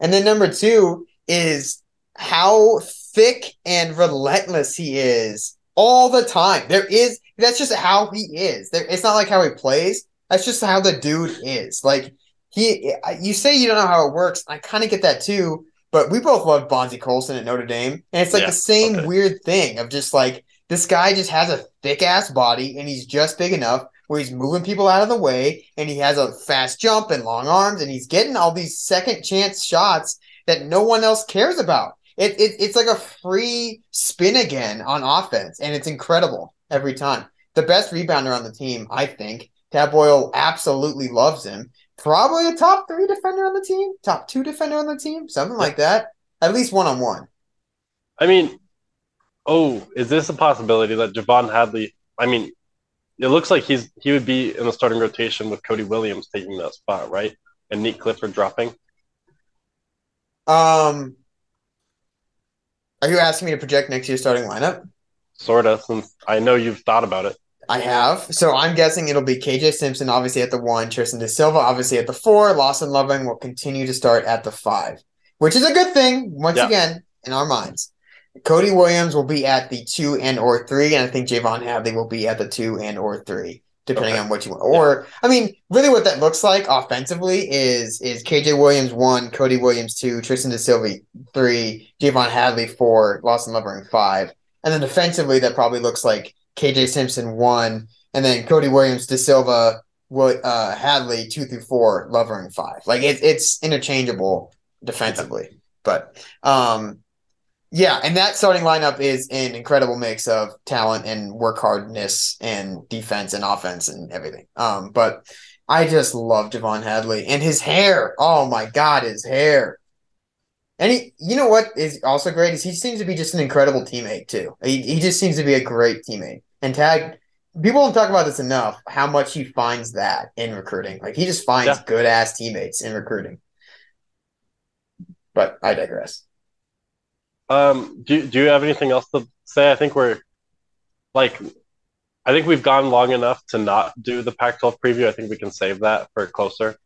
And then number two is how thick and relentless he is all the time. There is that's just how he is. There it's not like how he plays. That's just how the dude is. Like he you say you don't know how it works. I kind of get that too. But we both love Bonzie Colson at Notre Dame. And it's like Yeah, the same okay. weird thing of just like this guy just has a thick ass body and he's just big enough where he's moving people out of the way and he has a fast jump and long arms and he's getting all these second chance shots that no one else cares about. It, it it's like a free spin again on offense and it's incredible every time. The best rebounder on the team, I think. Tad Boyle absolutely loves him. Probably a top three defender on the team, top two defender on the team, something like that. At least one on one. I mean, oh, is this a possibility that J'Vonne Hadley? I mean, it looks like he's he would be in the starting rotation with Cody Williams taking that spot, right? And Nique Clifford dropping. Um, are you asking me to project next year's starting lineup? Sorta, since I know you've thought about it. I have. So I'm guessing it'll be KJ Simpson, obviously at the one, Tristan da Silva, obviously at the four. Lawson Lovering will continue to start at the five, which is a good thing, once Yeah. again, in our minds. Cody Williams will be at the two and or three, and I think J'Vonne Hadley will be at the two and or three, depending Okay. on what you want. Or I mean, really what that looks like offensively is is KJ Williams one, Cody Williams two, Tristan da Silva three, J'Vonne Hadley four, Lawson Lovering five. And then defensively, that probably looks like KJ Simpson one, and then Cody Williams, da Silva, uh, Hadley two through four, Lovering five. Like it's it's interchangeable defensively, but um, yeah, and that starting lineup is an incredible mix of talent and work hardness and defense and offense and everything. Um, but I just love J'Vonne Hadley and his hair. Oh my god, his hair. And he, you know what is also great is he seems to be just an incredible teammate too. He, he just seems to be a great teammate. And Tad, people don't talk about this enough. How much he finds that in recruiting. Like he just finds Yeah. good ass teammates in recruiting. But I digress. Um, do do you have anything else to say? I think we're like, I think we've gone long enough to not do the Pac-12 preview. I think we can save that for closer,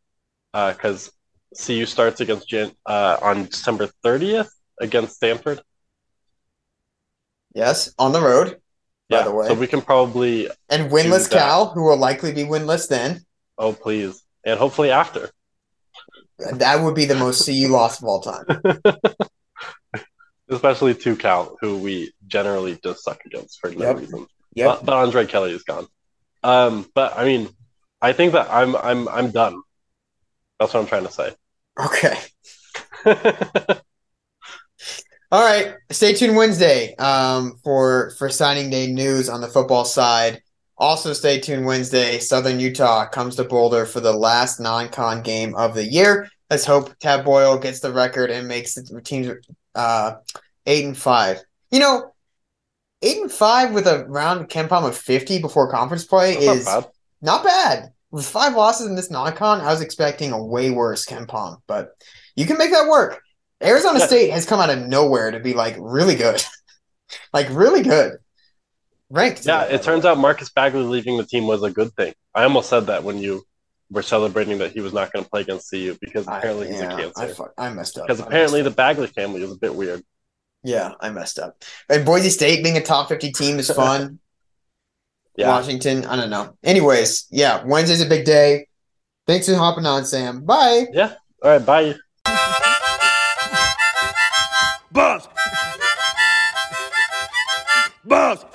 because CU starts against Jan- uh, on December 30th against Stanford. Yes, on the road. Yeah, By the way. so we can probably And winless. Cal, who will likely be winless then. oh please, and hopefully after. That would be the most CU loss of all time. Especially to Cal, who we generally just suck against for no Yep. reason. Yep. But, but Andre Kelly is gone. Um, but I mean, I think that I'm I'm I'm done. That's what I'm trying to say. Okay. All right. Stay tuned Wednesday um, for for signing day news on the football side. Also, stay tuned Wednesday. Southern Utah comes to Boulder for the last non-con game of the year. Let's hope Tad Boyle gets the record and makes the teams uh, eight and five. You know, eight and five with a round KenPom of fifty before conference play That's not is bad. not bad. With five losses in this non-con, I was expecting a way worse KenPom, but you can make that work. Arizona Yeah. State has come out of nowhere to be like really good, like really good. Ranked. Yeah, it turns out Marcus Bagley leaving the team was a good thing. I almost said that when you were celebrating that he was not going to play against CU because I, apparently he's a yeah, I, cancer. fuck, I messed up. Because apparently the. Bagley family is a bit weird. yeah, I messed up. And Boise State being a top fifty team is fun. yeah. Washington. I don't know. Anyways, yeah, Wednesday's a big day. Thanks for hopping on, Sam. Bye. Yeah. All right. Bye. Buzz. Buzz.